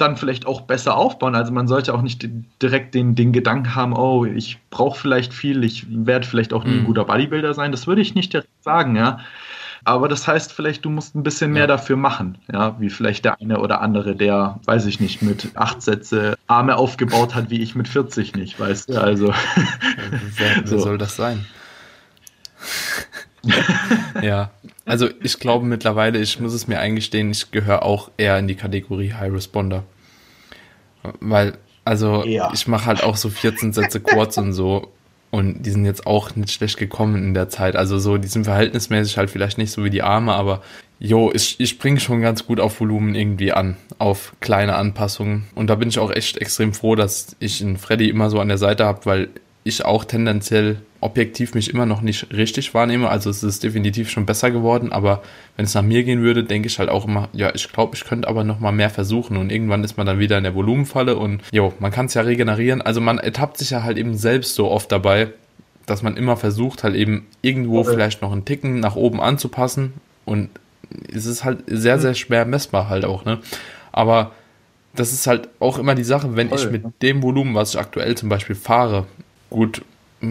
dann vielleicht auch besser aufbauen. Also man sollte auch nicht direkt den, den Gedanken haben, oh, ich brauche vielleicht viel, ich werde vielleicht auch nie ein mhm. guter Bodybuilder sein. Das würde ich nicht direkt sagen, ja. Aber das heißt vielleicht, du musst ein bisschen mehr dafür machen, ja, wie vielleicht der eine oder andere, der, weiß ich nicht, mit acht Sätze Arme aufgebaut hat, wie ich mit 40 nicht, weißt du, also. wer, wer so. soll das sein? ja, also ich glaube mittlerweile, ich muss es mir eingestehen, ich gehöre auch eher in die Kategorie High Responder. Weil, also ja. ich mache halt auch so 14 Sätze Quads und so und die sind jetzt auch nicht schlecht gekommen in der Zeit. Also so, die sind verhältnismäßig halt vielleicht nicht so wie die Arme, aber jo, ich, ich springe schon ganz gut auf Volumen irgendwie an, auf kleine Anpassungen. Und da bin ich auch echt extrem froh, dass ich einen Freddy immer so an der Seite habe, weil ich auch tendenziell objektiv mich immer noch nicht richtig wahrnehme. Also es ist definitiv schon besser geworden, aber wenn es nach mir gehen würde, denke ich halt auch immer, ja, ich glaube, ich könnte aber noch mal mehr versuchen und irgendwann ist man dann wieder in der Volumenfalle und jo, man kann es ja regenerieren. Also man ertappt sich ja halt eben selbst so oft dabei, dass man immer versucht, halt eben irgendwo okay. vielleicht noch einen Ticken nach oben anzupassen und es ist halt sehr, sehr schwer messbar halt auch, ne? Aber das ist halt auch immer die Sache, wenn Voll, ich mit dem Volumen, was ich aktuell zum Beispiel fahre, gut,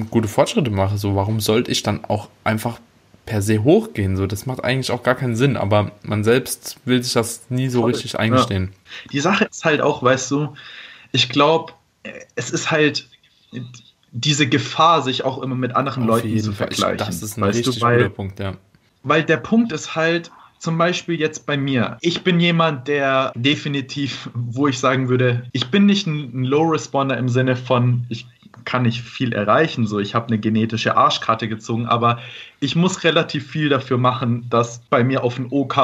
gute Fortschritte mache, so warum sollte ich dann auch einfach per se hochgehen? So, das macht eigentlich auch gar keinen Sinn, aber man selbst will sich das nie so Voll. richtig eingestehen. Ja. Die Sache ist halt auch, weißt du, ich glaube, es ist halt diese Gefahr, sich auch immer mit anderen Auf Leuten zu vergleichen. Ich, das ist ein richtig du, weil, guter Punkt, ja. Weil der Punkt ist halt, zum Beispiel jetzt bei mir. Ich bin jemand, der definitiv, wo ich sagen würde, ich bin nicht ein Low Responder im Sinne von, ich kann nicht viel erreichen. So, ich habe eine genetische Arschkarte gezogen, aber ich muss relativ viel dafür machen, dass bei mir auf den OK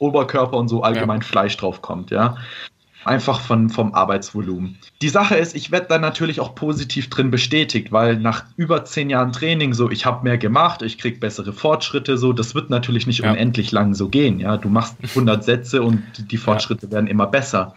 Oberkörper und so allgemein ja. Fleisch draufkommt, ja. Einfach von, vom Arbeitsvolumen. Die Sache ist, ich werde dann natürlich auch positiv drin bestätigt, weil nach über zehn Jahren Training so, ich habe mehr gemacht, ich kriege bessere Fortschritte, so, das wird natürlich nicht ja. unendlich lang so gehen, ja. Du machst 100 Sätze und die Fortschritte ja. werden immer besser.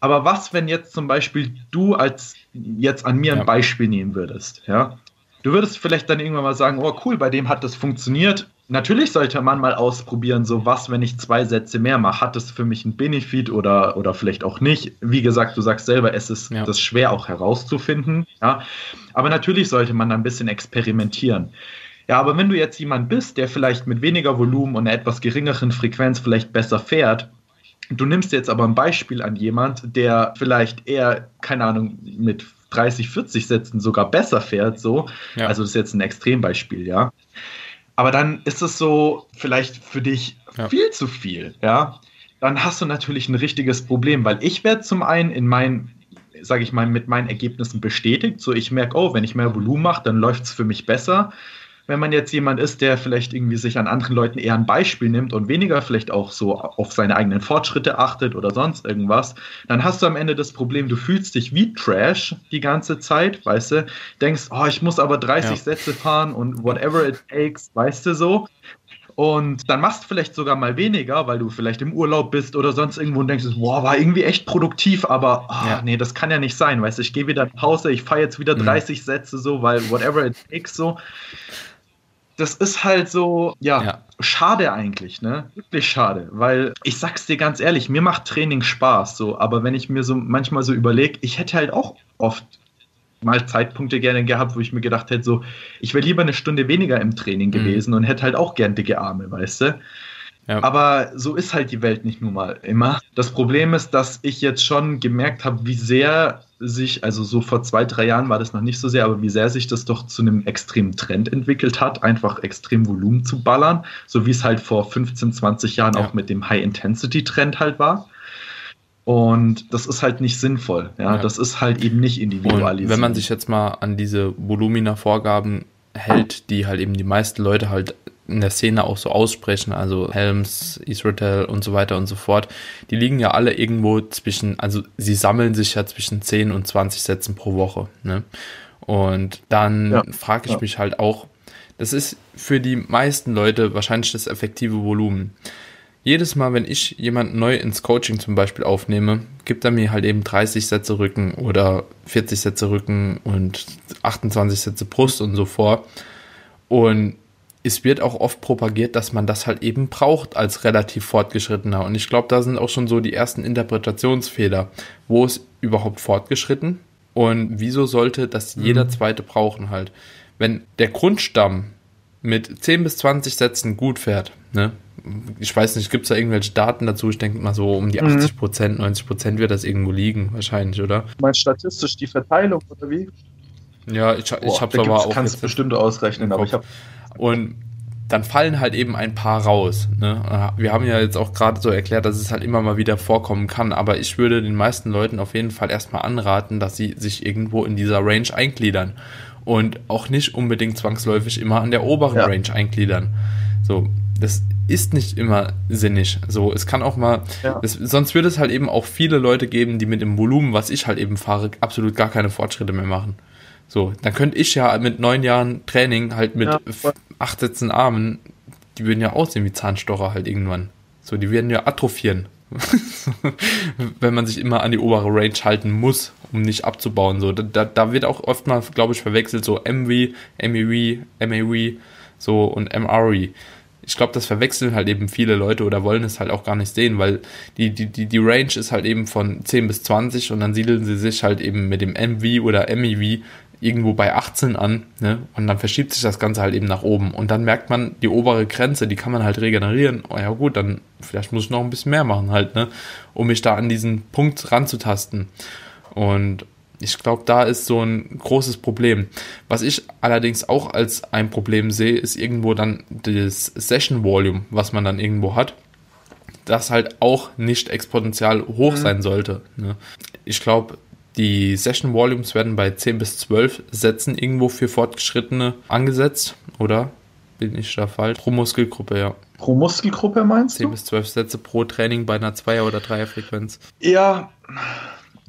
Aber was, wenn jetzt zum Beispiel du als jetzt an mir ein Beispiel nehmen würdest, ja? Du würdest vielleicht dann irgendwann mal sagen, oh cool, bei dem hat das funktioniert. Natürlich sollte man mal ausprobieren, so was, wenn ich zwei Sätze mehr mache, hat das für mich einen Benefit oder, oder vielleicht auch nicht. Wie gesagt, du sagst selber, es ist ja. das schwer auch herauszufinden. Ja? Aber natürlich sollte man ein bisschen experimentieren. Ja, aber wenn du jetzt jemand bist, der vielleicht mit weniger Volumen und einer etwas geringeren Frequenz vielleicht besser fährt, du nimmst jetzt aber ein Beispiel an jemand, der vielleicht eher, keine Ahnung, mit 30, 40 Sätzen sogar besser fährt, so. Ja. Also das ist jetzt ein Extrembeispiel, ja. Aber dann ist es so vielleicht für dich ja. viel zu viel, ja. Dann hast du natürlich ein richtiges Problem, weil ich werde zum einen in meinen sage ich mal, mit meinen Ergebnissen bestätigt. So, ich merke, oh, wenn ich mehr Volumen mache, dann läuft es für mich besser wenn man jetzt jemand ist, der vielleicht irgendwie sich an anderen Leuten eher ein Beispiel nimmt und weniger vielleicht auch so auf seine eigenen Fortschritte achtet oder sonst irgendwas, dann hast du am Ende das Problem, du fühlst dich wie Trash die ganze Zeit, weißt du, denkst, oh, ich muss aber 30 ja. Sätze fahren und whatever it takes, weißt du so. Und dann machst du vielleicht sogar mal weniger, weil du vielleicht im Urlaub bist oder sonst irgendwo und denkst, boah, war irgendwie echt produktiv, aber oh, ja. nee, das kann ja nicht sein. Weißt du, ich gehe wieder nach Hause, ich fahre jetzt wieder 30 mhm. Sätze so, weil whatever it takes so das ist halt so, ja, ja, schade eigentlich, ne? Wirklich schade, weil ich sag's dir ganz ehrlich, mir macht Training Spaß, so, aber wenn ich mir so manchmal so überlege, ich hätte halt auch oft mal Zeitpunkte gerne gehabt, wo ich mir gedacht hätte, so, ich wäre lieber eine Stunde weniger im Training mhm. gewesen mhm. und hätte halt auch gern dicke Arme, weißt du? Ja. Aber so ist halt die Welt nicht nun mal immer. Das Problem ist, dass ich jetzt schon gemerkt habe, wie sehr sich, also so vor zwei, drei Jahren war das noch nicht so sehr, aber wie sehr sich das doch zu einem extremen Trend entwickelt hat, einfach extrem Volumen zu ballern, so wie es halt vor 15, 20 Jahren ja. auch mit dem High-Intensity-Trend halt war. Und das ist halt nicht sinnvoll. Ja, ja. das ist halt eben nicht individualisiert. Und wenn man sich jetzt mal an diese Volumina-Vorgaben hält, die halt eben die meisten Leute halt in der Szene auch so aussprechen, also Helms, Israel und so weiter und so fort, die liegen ja alle irgendwo zwischen, also sie sammeln sich ja zwischen 10 und 20 Sätzen pro Woche. Ne? Und dann ja, frage ich ja. mich halt auch, das ist für die meisten Leute wahrscheinlich das effektive Volumen. Jedes Mal, wenn ich jemanden neu ins Coaching zum Beispiel aufnehme, gibt er mir halt eben 30 Sätze Rücken oder 40 Sätze Rücken und 28 Sätze Brust und so vor. Und es wird auch oft propagiert, dass man das halt eben braucht als relativ fortgeschrittener. Und ich glaube, da sind auch schon so die ersten Interpretationsfehler. Wo ist überhaupt fortgeschritten? Und wieso sollte das mhm. jeder zweite brauchen halt? Wenn der Grundstamm mit 10 bis 20 Sätzen gut fährt, ne? Ich weiß nicht, gibt es da irgendwelche Daten dazu? Ich denke mal so um die 80 mhm. Prozent, 90 Prozent wird das irgendwo liegen, wahrscheinlich, oder? Du meinst statistisch die Verteilung, oder wie? Ja, ich, ich habe aber auch. kannst bestimmt ausrechnen, aber ich habe und dann fallen halt eben ein paar raus. Ne? Wir haben ja jetzt auch gerade so erklärt, dass es halt immer mal wieder vorkommen kann, aber ich würde den meisten Leuten auf jeden Fall erstmal anraten, dass sie sich irgendwo in dieser Range eingliedern und auch nicht unbedingt zwangsläufig immer an der oberen ja. Range eingliedern. So, das ist nicht immer sinnig. So, es kann auch mal, ja. das, sonst würde es halt eben auch viele Leute geben, die mit dem Volumen, was ich halt eben fahre, absolut gar keine Fortschritte mehr machen. So, dann könnte ich ja mit neun Jahren Training halt mit ja, acht Sätzen Armen, die würden ja aussehen wie Zahnstocher halt irgendwann. So, die werden ja atrophieren. Wenn man sich immer an die obere Range halten muss, um nicht abzubauen. So, da, da wird auch oftmals, glaube ich, verwechselt so MV, MEV, MAV, so und MRE. Ich glaube, das verwechseln halt eben viele Leute oder wollen es halt auch gar nicht sehen, weil die, die, die, die Range ist halt eben von 10 bis 20 und dann siedeln sie sich halt eben mit dem MV oder MEV irgendwo bei 18 an, ne? Und dann verschiebt sich das Ganze halt eben nach oben. Und dann merkt man, die obere Grenze, die kann man halt regenerieren. Oh ja gut, dann vielleicht muss ich noch ein bisschen mehr machen halt, ne? Um mich da an diesen Punkt ranzutasten. Und ich glaube, da ist so ein großes Problem. Was ich allerdings auch als ein Problem sehe, ist irgendwo dann das Session Volume, was man dann irgendwo hat das halt auch nicht exponentiell hoch mhm. sein sollte. Ne? Ich glaube, die Session Volumes werden bei 10 bis 12 Sätzen irgendwo für Fortgeschrittene angesetzt, oder? Bin ich da falsch? Pro Muskelgruppe, ja. Pro Muskelgruppe meinst 10 du? 10 bis 12 Sätze pro Training bei einer Zweier- oder Dreierfrequenz. Ja.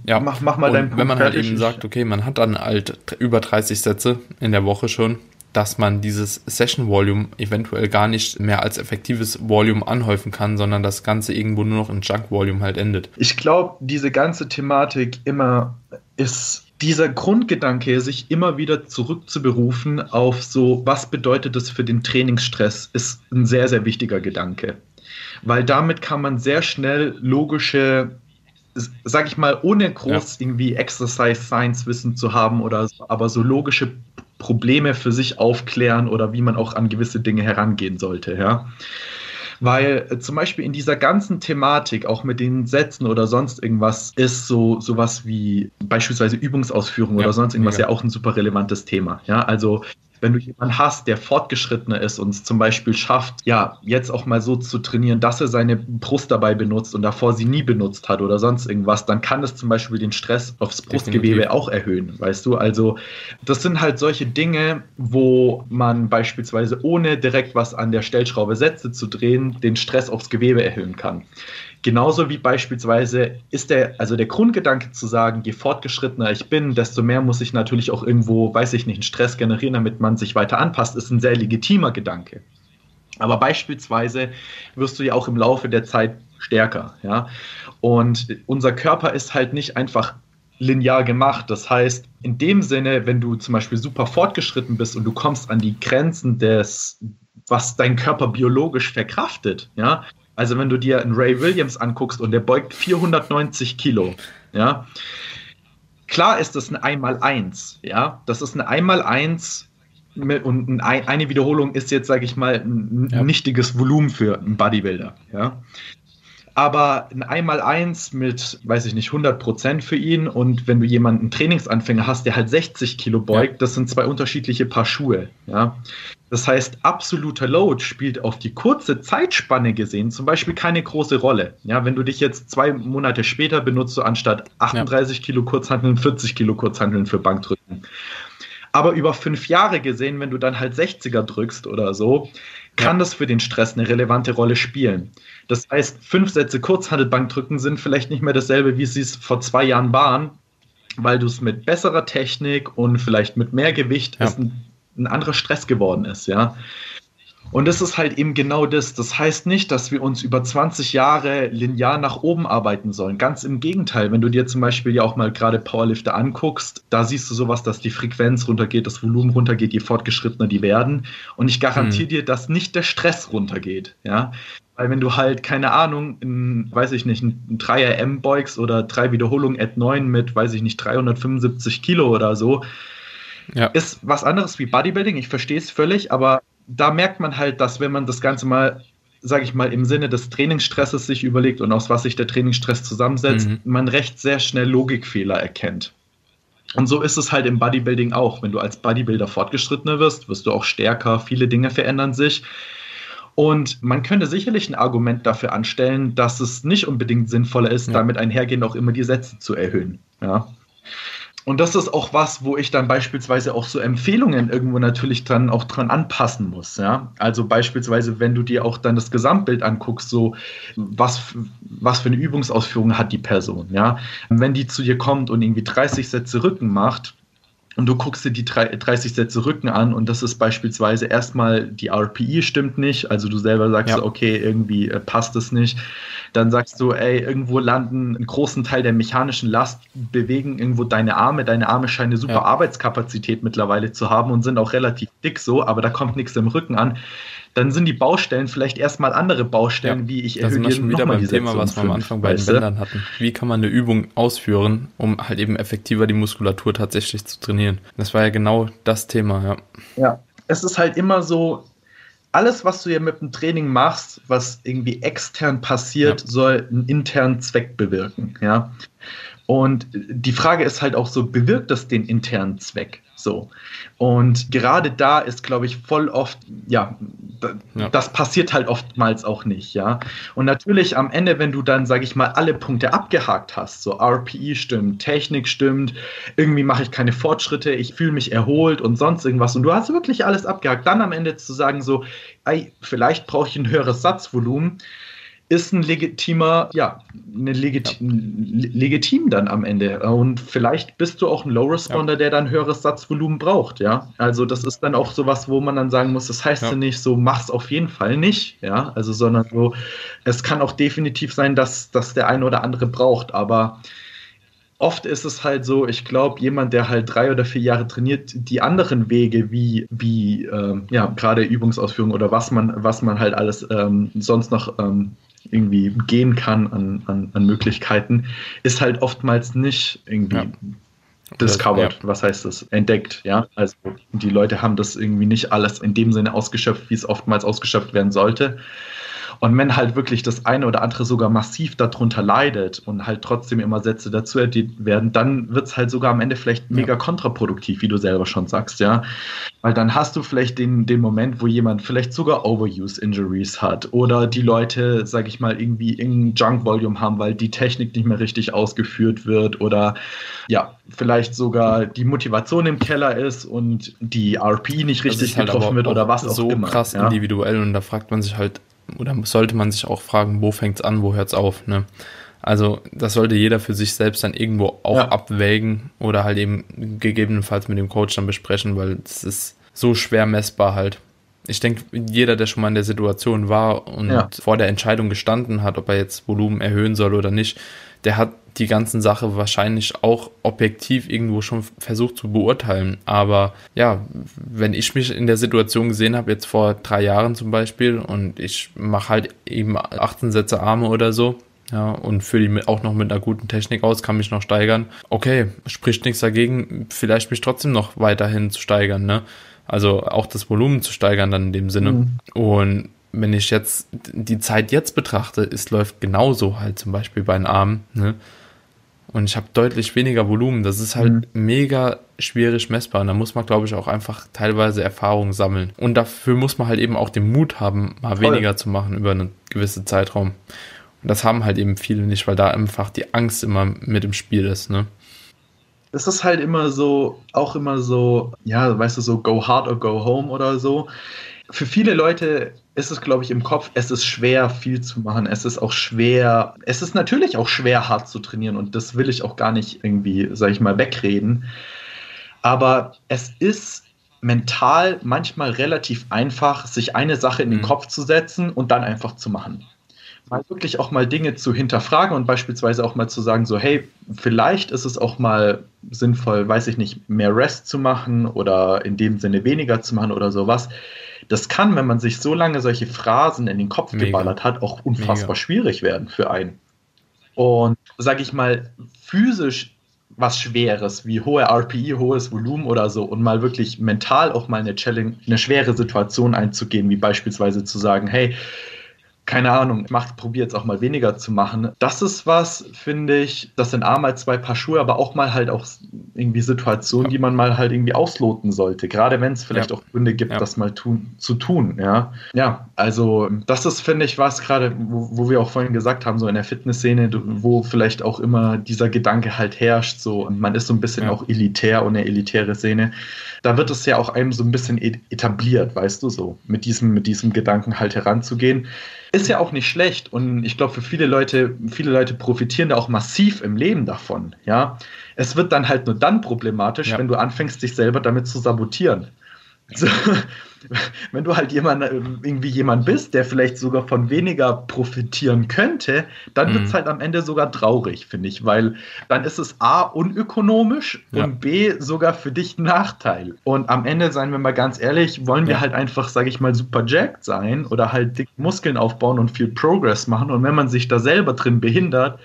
Ja, mach, mach mal deinen Punkt Wenn man halt eben sagt, okay, man hat dann halt über 30 Sätze in der Woche schon, dass man dieses Session Volume eventuell gar nicht mehr als effektives Volume anhäufen kann, sondern das Ganze irgendwo nur noch in Junk Volume halt endet. Ich glaube, diese ganze Thematik immer ist dieser Grundgedanke, sich immer wieder zurückzuberufen auf so, was bedeutet das für den Trainingsstress, ist ein sehr, sehr wichtiger Gedanke. Weil damit kann man sehr schnell logische, sag ich mal, ohne groß ja. irgendwie Exercise Science Wissen zu haben oder so, aber so logische Probleme für sich aufklären oder wie man auch an gewisse Dinge herangehen sollte, ja. Weil äh, zum Beispiel in dieser ganzen Thematik, auch mit den Sätzen oder sonst irgendwas, ist so sowas wie beispielsweise Übungsausführung ja, oder sonst irgendwas mega. ja auch ein super relevantes Thema. Ja, also wenn du jemanden hast, der fortgeschrittener ist und es zum Beispiel schafft, ja, jetzt auch mal so zu trainieren, dass er seine Brust dabei benutzt und davor sie nie benutzt hat oder sonst irgendwas, dann kann das zum Beispiel den Stress aufs Brustgewebe Definitiv. auch erhöhen, weißt du? Also, das sind halt solche Dinge, wo man beispielsweise ohne direkt was an der Stellschraube Sätze zu drehen, den Stress aufs Gewebe erhöhen kann. Genauso wie beispielsweise ist der, also der Grundgedanke zu sagen, je fortgeschrittener ich bin, desto mehr muss ich natürlich auch irgendwo, weiß ich nicht, einen Stress generieren, damit man sich weiter anpasst, ist ein sehr legitimer Gedanke. Aber beispielsweise wirst du ja auch im Laufe der Zeit stärker, ja. Und unser Körper ist halt nicht einfach linear gemacht. Das heißt, in dem Sinne, wenn du zum Beispiel super fortgeschritten bist und du kommst an die Grenzen des, was dein Körper biologisch verkraftet, ja, also wenn du dir einen Ray Williams anguckst und der beugt 490 Kilo, ja, klar ist das ein Einmal-Eins, ja, das ist ein Einmal-Eins und eine Wiederholung ist jetzt, sage ich mal, ein ja. nichtiges Volumen für einen Bodybuilder, ja. Aber ein Einmal-Eins mit, weiß ich nicht, 100 Prozent für ihn und wenn du jemanden Trainingsanfänger hast, der halt 60 Kilo beugt, ja. das sind zwei unterschiedliche Paar Schuhe, ja. Das heißt, absoluter Load spielt auf die kurze Zeitspanne gesehen zum Beispiel keine große Rolle. Ja, wenn du dich jetzt zwei Monate später benutzt, so anstatt 38 ja. Kilo Kurzhandeln 40 Kilo Kurzhandeln für Bankdrücken. Aber über fünf Jahre gesehen, wenn du dann halt 60er drückst oder so, kann ja. das für den Stress eine relevante Rolle spielen. Das heißt, fünf Sätze Kurzhandelbankdrücken sind vielleicht nicht mehr dasselbe, wie sie es vor zwei Jahren waren, weil du es mit besserer Technik und vielleicht mit mehr Gewicht ja. ist ein ein anderer Stress geworden ist, ja. Und das ist halt eben genau das. Das heißt nicht, dass wir uns über 20 Jahre linear nach oben arbeiten sollen. Ganz im Gegenteil. Wenn du dir zum Beispiel ja auch mal gerade Powerlifter anguckst, da siehst du sowas, dass die Frequenz runtergeht, das Volumen runtergeht, je fortgeschrittener die werden. Und ich garantiere hm. dir, dass nicht der Stress runtergeht. Ja. Weil wenn du halt, keine Ahnung, in, weiß ich nicht, ein Dreier M beugst oder drei Wiederholungen at 9 mit, weiß ich nicht, 375 Kilo oder so, ja. Ist was anderes wie Bodybuilding, ich verstehe es völlig, aber da merkt man halt, dass wenn man das Ganze mal, sage ich mal, im Sinne des Trainingsstresses sich überlegt und aus was sich der Trainingsstress zusammensetzt, mhm. man recht sehr schnell Logikfehler erkennt. Und so ist es halt im Bodybuilding auch. Wenn du als Bodybuilder fortgeschrittener wirst, wirst du auch stärker, viele Dinge verändern sich. Und man könnte sicherlich ein Argument dafür anstellen, dass es nicht unbedingt sinnvoller ist, ja. damit einhergehend auch immer die Sätze zu erhöhen. Ja. Und das ist auch was, wo ich dann beispielsweise auch so Empfehlungen irgendwo natürlich dann auch dran anpassen muss. Ja? Also beispielsweise, wenn du dir auch dann das Gesamtbild anguckst, so was, was für eine Übungsausführung hat die Person. Ja? Wenn die zu dir kommt und irgendwie 30 Sätze Rücken macht, und du guckst dir die 30 Sätze Rücken an und das ist beispielsweise erstmal die RPI stimmt nicht, also du selber sagst, ja. okay, irgendwie äh, passt es nicht. Dann sagst du, ey, irgendwo landen einen großen Teil der mechanischen Last, bewegen irgendwo deine Arme. Deine Arme scheinen eine super ja. Arbeitskapazität mittlerweile zu haben und sind auch relativ dick so, aber da kommt nichts im Rücken an dann sind die Baustellen vielleicht erstmal andere Baustellen, ja, wie ich erhöhe da schon wieder beim Thema, was wir am Anfang bei den Bändern hatten. Wie kann man eine Übung ausführen, um halt eben effektiver die Muskulatur tatsächlich zu trainieren? Das war ja genau das Thema, ja. Ja, es ist halt immer so, alles, was du ja mit dem Training machst, was irgendwie extern passiert, ja. soll einen internen Zweck bewirken, ja. Und die Frage ist halt auch so, bewirkt das den internen Zweck? So. Und gerade da ist, glaube ich, voll oft, ja, ja, das passiert halt oftmals auch nicht, ja. Und natürlich am Ende, wenn du dann, sage ich mal, alle Punkte abgehakt hast, so RPI stimmt, Technik stimmt, irgendwie mache ich keine Fortschritte, ich fühle mich erholt und sonst irgendwas und du hast wirklich alles abgehakt, dann am Ende zu sagen so, ey, vielleicht brauche ich ein höheres Satzvolumen, ist ein legitimer, ja, eine legit ja. legitim dann am Ende. Und vielleicht bist du auch ein Low Responder, ja. der dann höheres Satzvolumen braucht, ja. Also das ist dann auch sowas, wo man dann sagen muss, das heißt ja, ja nicht so, mach's auf jeden Fall nicht, ja. Also, sondern so, es kann auch definitiv sein, dass, dass der eine oder andere braucht, aber oft ist es halt so, ich glaube, jemand, der halt drei oder vier Jahre trainiert, die anderen Wege, wie, wie ähm, ja, gerade Übungsausführung oder was man, was man halt alles ähm, sonst noch ähm, irgendwie gehen kann an, an, an Möglichkeiten, ist halt oftmals nicht irgendwie ja. discovered. Ja. Was heißt das? Entdeckt, ja. Also die Leute haben das irgendwie nicht alles in dem Sinne ausgeschöpft, wie es oftmals ausgeschöpft werden sollte. Und wenn halt wirklich das eine oder andere sogar massiv darunter leidet und halt trotzdem immer Sätze dazu erdiet werden, dann wird es halt sogar am Ende vielleicht mega ja. kontraproduktiv, wie du selber schon sagst, ja. Weil dann hast du vielleicht den, den Moment, wo jemand vielleicht sogar Overuse-Injuries hat oder die Leute, sag ich mal, irgendwie irgendein Junk-Volume haben, weil die Technik nicht mehr richtig ausgeführt wird oder ja, vielleicht sogar die Motivation im Keller ist und die RP nicht richtig halt getroffen wird oder was auch so immer. So krass ja? individuell und da fragt man sich halt, oder sollte man sich auch fragen, wo fängt es an, wo hört es auf, ne? Also das sollte jeder für sich selbst dann irgendwo auch ja. abwägen oder halt eben gegebenenfalls mit dem Coach dann besprechen, weil es ist so schwer messbar halt. Ich denke, jeder, der schon mal in der Situation war und ja. vor der Entscheidung gestanden hat, ob er jetzt Volumen erhöhen soll oder nicht, der hat die ganzen Sache wahrscheinlich auch objektiv irgendwo schon versucht zu beurteilen. Aber ja, wenn ich mich in der Situation gesehen habe, jetzt vor drei Jahren zum Beispiel, und ich mache halt eben 18 Sätze Arme oder so, ja, und fülle die auch noch mit einer guten Technik aus, kann mich noch steigern. Okay, spricht nichts dagegen, vielleicht mich trotzdem noch weiterhin zu steigern, ne? Also auch das Volumen zu steigern dann in dem Sinne. Mhm. Und wenn ich jetzt die Zeit jetzt betrachte, es läuft genauso halt zum Beispiel bei den Armen, ne? Und ich habe deutlich weniger Volumen. Das ist halt mhm. mega schwierig messbar. Und da muss man, glaube ich, auch einfach teilweise Erfahrung sammeln. Und dafür muss man halt eben auch den Mut haben, mal Voll. weniger zu machen über einen gewissen Zeitraum. Und das haben halt eben viele nicht, weil da einfach die Angst immer mit im Spiel ist, ne? Es ist halt immer so, auch immer so, ja, weißt du, so go hard or go home oder so. Für viele Leute ist es, glaube ich, im Kopf, es ist schwer, viel zu machen. Es ist auch schwer, es ist natürlich auch schwer, hart zu trainieren und das will ich auch gar nicht irgendwie, sag ich mal, wegreden. Aber es ist mental manchmal relativ einfach, sich eine Sache in den mhm. Kopf zu setzen und dann einfach zu machen mal wirklich auch mal Dinge zu hinterfragen und beispielsweise auch mal zu sagen, so, hey, vielleicht ist es auch mal sinnvoll, weiß ich nicht, mehr Rest zu machen oder in dem Sinne weniger zu machen oder sowas. Das kann, wenn man sich so lange solche Phrasen in den Kopf Mega. geballert hat, auch unfassbar Mega. schwierig werden für einen. Und sage ich mal, physisch was Schweres, wie hohe RPI, hohes Volumen oder so, und mal wirklich mental auch mal eine Challenge, eine schwere Situation einzugehen, wie beispielsweise zu sagen, hey, keine Ahnung, macht, probiert es auch mal weniger zu machen. Das ist was, finde ich, das sind A mal zwei Paar Schuhe, aber auch mal halt auch irgendwie Situationen, die man mal halt irgendwie ausloten sollte. Gerade wenn es vielleicht ja. auch Gründe gibt, ja. das mal tun, zu tun, ja. Ja, also das ist, finde ich, was gerade, wo, wo, wir auch vorhin gesagt haben, so in der Fitnessszene, wo vielleicht auch immer dieser Gedanke halt herrscht, so, und man ist so ein bisschen ja. auch elitär und eine elitäre Szene. Da wird es ja auch einem so ein bisschen etabliert, weißt du, so, mit diesem, mit diesem Gedanken halt heranzugehen. Ist ja auch nicht schlecht und ich glaube, für viele Leute, viele Leute profitieren da auch massiv im Leben davon. Ja, es wird dann halt nur dann problematisch, ja. wenn du anfängst, dich selber damit zu sabotieren. So, wenn du halt jemand, irgendwie jemand bist, der vielleicht sogar von weniger profitieren könnte, dann mhm. wird es halt am Ende sogar traurig, finde ich, weil dann ist es A, unökonomisch ja. und B, sogar für dich ein Nachteil. Und am Ende, seien wir mal ganz ehrlich, wollen wir ja. halt einfach, sage ich mal, super jacked sein oder halt dick Muskeln aufbauen und viel Progress machen. Und wenn man sich da selber drin behindert,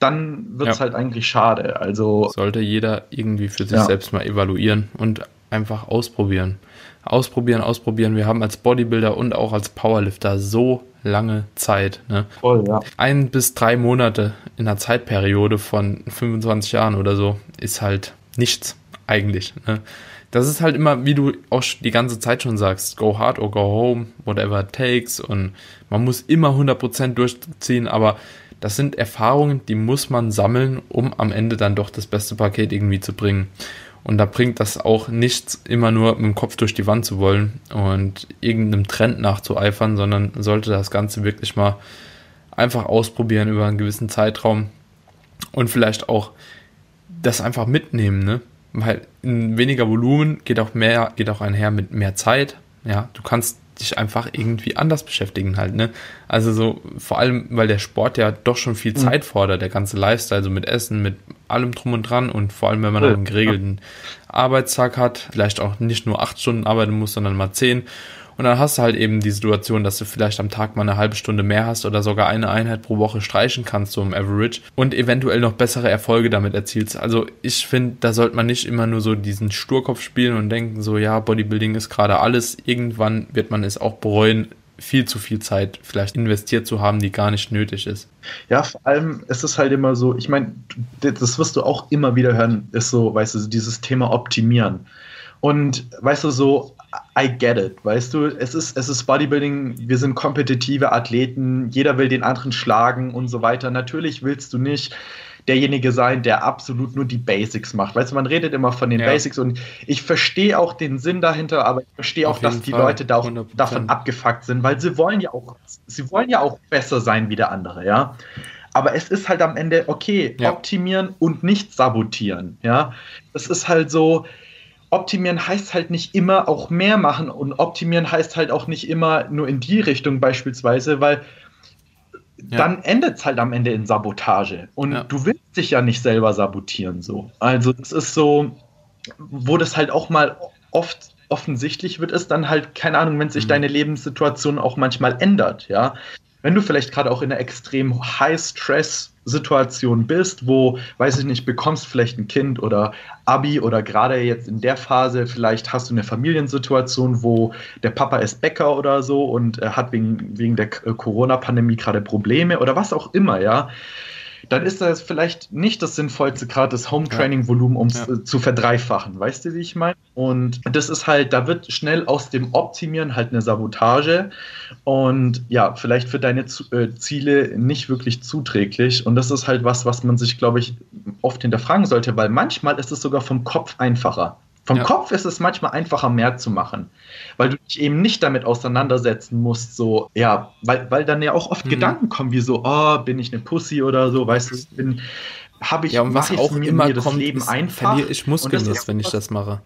dann wird es ja. halt eigentlich schade. Also sollte jeder irgendwie für sich selbst mal evaluieren und einfach ausprobieren ausprobieren, ausprobieren. Wir haben als Bodybuilder und auch als Powerlifter so lange Zeit. Ne? Voll, ja. Ein bis drei Monate in einer Zeitperiode von 25 Jahren oder so ist halt nichts eigentlich. Ne? Das ist halt immer, wie du auch die ganze Zeit schon sagst, go hard or go home, whatever it takes. Und man muss immer 100% durchziehen, aber das sind Erfahrungen, die muss man sammeln, um am Ende dann doch das beste Paket irgendwie zu bringen. Und da bringt das auch nichts, immer nur mit dem Kopf durch die Wand zu wollen und irgendeinem Trend nachzueifern, sondern sollte das Ganze wirklich mal einfach ausprobieren über einen gewissen Zeitraum und vielleicht auch das einfach mitnehmen, ne? Weil weniger Volumen geht auch mehr, geht auch einher mit mehr Zeit. Ja, du kannst dich einfach irgendwie anders beschäftigen halt, ne? Also so, vor allem, weil der Sport ja doch schon viel mhm. Zeit fordert, der ganze Lifestyle, so mit Essen, mit allem drum und dran und vor allem, wenn man einen geregelten Arbeitstag hat, vielleicht auch nicht nur acht Stunden arbeiten muss, sondern mal zehn und dann hast du halt eben die Situation, dass du vielleicht am Tag mal eine halbe Stunde mehr hast oder sogar eine Einheit pro Woche streichen kannst, so im Average und eventuell noch bessere Erfolge damit erzielst. Also ich finde, da sollte man nicht immer nur so diesen Sturkopf spielen und denken, so ja, Bodybuilding ist gerade alles. Irgendwann wird man es auch bereuen, viel zu viel Zeit vielleicht investiert zu haben, die gar nicht nötig ist. Ja, vor allem ist es halt immer so, ich meine, das wirst du auch immer wieder hören, ist so, weißt du, dieses Thema Optimieren. Und weißt du, so I get it, weißt du, es ist, es ist Bodybuilding, wir sind kompetitive Athleten, jeder will den anderen schlagen und so weiter. Natürlich willst du nicht derjenige sein, der absolut nur die Basics macht. Weißt du, man redet immer von den ja. Basics und ich verstehe auch den Sinn dahinter, aber ich verstehe auch, dass die Fall. Leute da auch 100%. davon abgefuckt sind, weil sie wollen ja auch, sie wollen ja auch besser sein wie der andere, ja. Aber es ist halt am Ende okay, ja. optimieren und nicht sabotieren, ja. Das ist halt so, optimieren heißt halt nicht immer auch mehr machen und optimieren heißt halt auch nicht immer nur in die Richtung beispielsweise, weil ja. dann endet es halt am Ende in Sabotage und ja. du willst dich ja nicht selber sabotieren so. Also das ist so, wo das halt auch mal oft offensichtlich wird, ist dann halt, keine Ahnung, wenn sich mhm. deine Lebenssituation auch manchmal ändert, ja. Wenn du vielleicht gerade auch in einer extrem High-Stress- Situation bist, wo, weiß ich nicht, bekommst vielleicht ein Kind oder Abi oder gerade jetzt in der Phase, vielleicht hast du eine Familiensituation, wo der Papa ist Bäcker oder so und äh, hat wegen, wegen der Corona-Pandemie gerade Probleme oder was auch immer, ja dann ist das vielleicht nicht das sinnvollste gerade das Home-Training-Volumen, um es ja. Äh, zu verdreifachen. Weißt du, wie ich meine? Und das ist halt, da wird schnell aus dem Optimieren halt eine Sabotage und ja, vielleicht für deine äh, Ziele nicht wirklich zuträglich. Und das ist halt was, was man sich, glaube ich, oft hinterfragen sollte, weil manchmal ist es sogar vom Kopf einfacher. Vom ja. Kopf ist es manchmal einfacher, mehr zu machen, weil du dich eben nicht damit auseinandersetzen musst, so, ja, weil, weil dann ja auch oft mhm. Gedanken kommen, wie so, oh, bin ich eine Pussy oder so, weißt du, bin, habe ich, ja, und was auch mir, immer mir das kommt, Leben ist, einfach. Verliere ich Muskelmasse, wenn ich das mache.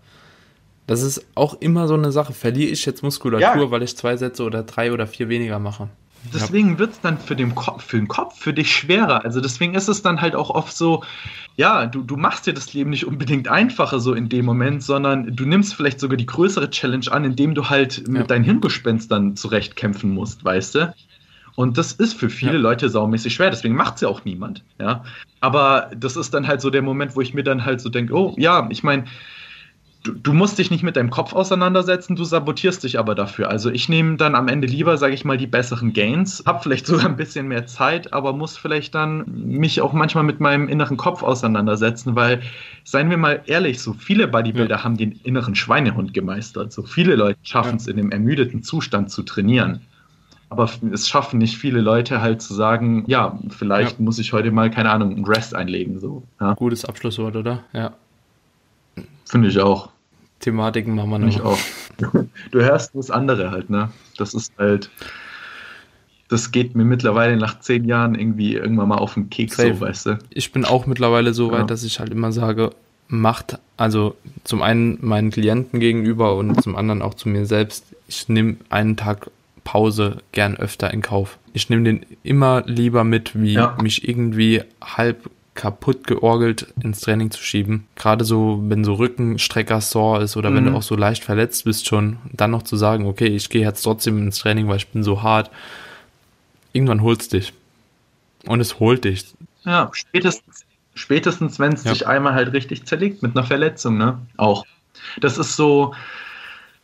Das ist auch immer so eine Sache. Verliere ich jetzt Muskulatur, ja. weil ich zwei Sätze oder drei oder vier weniger mache? Deswegen wird es dann für den, Kopf, für den Kopf für dich schwerer. Also deswegen ist es dann halt auch oft so, ja, du, du machst dir das Leben nicht unbedingt einfacher so in dem Moment, sondern du nimmst vielleicht sogar die größere Challenge an, indem du halt ja. mit deinen Hirngespenstern zurechtkämpfen musst, weißt du? Und das ist für viele ja. Leute saumäßig schwer, deswegen macht es ja auch niemand, ja. Aber das ist dann halt so der Moment, wo ich mir dann halt so denke, oh ja, ich meine, du, du, musst dich nicht mit deinem Kopf auseinandersetzen, du sabotierst dich aber dafür. Also ich nehme dann am Ende lieber, sage ich mal, die besseren Gains, habe vielleicht sogar ein bisschen mehr Zeit, aber muss vielleicht dann mich auch manchmal mit meinem inneren Kopf auseinandersetzen, weil, seien wir mal ehrlich, so viele Bodybuilder ja. haben den inneren Schweinehund gemeistert. So viele Leute schaffen es ja. in dem ermüdeten Zustand zu trainieren. Aber es schaffen nicht viele Leute halt zu sagen, ja, vielleicht ja. muss ich heute mal, keine Ahnung, einen Rest einlegen. So. Gutes Abschlusswort, oder? Ja. Finde ich auch. Thematiken machen wir noch. Ich auch. Du hörst das andere halt, ne? Das ist halt. Das geht mir mittlerweile nach zehn Jahren irgendwie irgendwann mal auf den Keks, Safe. so, weißt du? Ich bin auch mittlerweile so weit, ja. dass ich halt immer sage, macht, also zum einen meinen Klienten gegenüber und zum anderen auch zu mir selbst, ich nehme einen Tag Pause gern öfter in Kauf. Ich nehme den immer lieber mit, wie ja. mich irgendwie halb kaputt georgelt ins Training zu schieben. Gerade so, wenn so Rückenstrecker sore ist oder mhm. wenn du mhm. auch so leicht verletzt bist schon, dann noch zu sagen, okay, ich gehe jetzt trotzdem ins Training, weil ich bin so hart. Irgendwann holt's dich. Und es holt dich. Ja, spätestens, spätestens wenn es ja. dich einmal halt richtig zerlegt mit einer Verletzung, ne? Auch. Das ist so,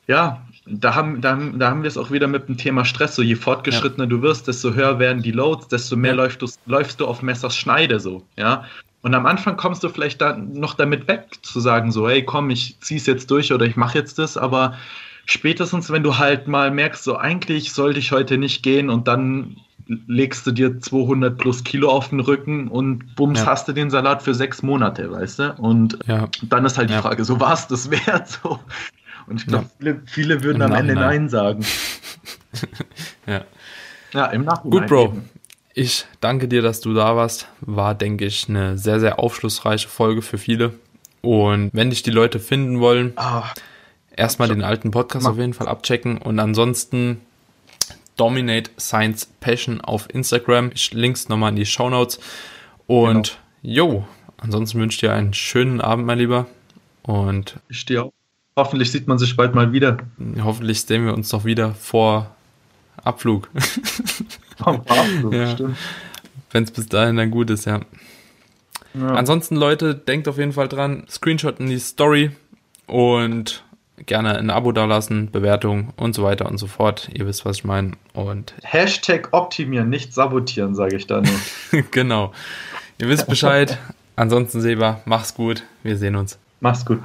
ja, da haben, da, haben, da haben wir es auch wieder mit dem Thema Stress. So je fortgeschrittener ja. du wirst, desto höher werden die Loads, desto mehr ja. läufst, du, läufst du auf Messers Schneide so, ja. Und am Anfang kommst du vielleicht da noch damit weg, zu sagen, so, hey, komm, ich zieh's jetzt durch oder ich mache jetzt das, aber spätestens, wenn du halt mal merkst, so eigentlich sollte ich heute nicht gehen und dann legst du dir 200 plus Kilo auf den Rücken und bums, ja. hast du den Salat für sechs Monate, weißt du? Und ja. dann ist halt die Frage, so war es das wert? So, und ich glaube, ja. viele, viele, würden Im am Ende Nein sagen. ja. Ja, im Nachhinein. Gut, Bro. Eben. ich danke dir, dass du da warst. War, denke ich, eine sehr, sehr aufschlussreiche Folge für viele. Und wenn dich die Leute finden wollen, ah, erstmal den alten Podcast auf jeden Fall abchecken und ansonsten Dominate Science Passion auf Instagram. Ich links nochmal in die Show Notes. Und genau. jo, ansonsten wünsche ich dir einen schönen Abend, mein Lieber. Und ich dir auch. Hoffentlich sieht man sich bald mal wieder. Hoffentlich sehen wir uns noch wieder vor Abflug. Vor Abflug, ja. stimmt. Wenn es bis dahin dann gut ist, ja. ja. Ansonsten, Leute, denkt auf jeden Fall dran, Screenshot in die Story und gerne ein Abo dalassen, Bewertung und so weiter und so fort. Ihr wisst, was ich meine. Und Hashtag optimieren, nicht sabotieren, sage ich da nur. genau. Ihr wisst Bescheid. Ansonsten, Seba, mach's gut. Wir sehen uns. Mach's gut.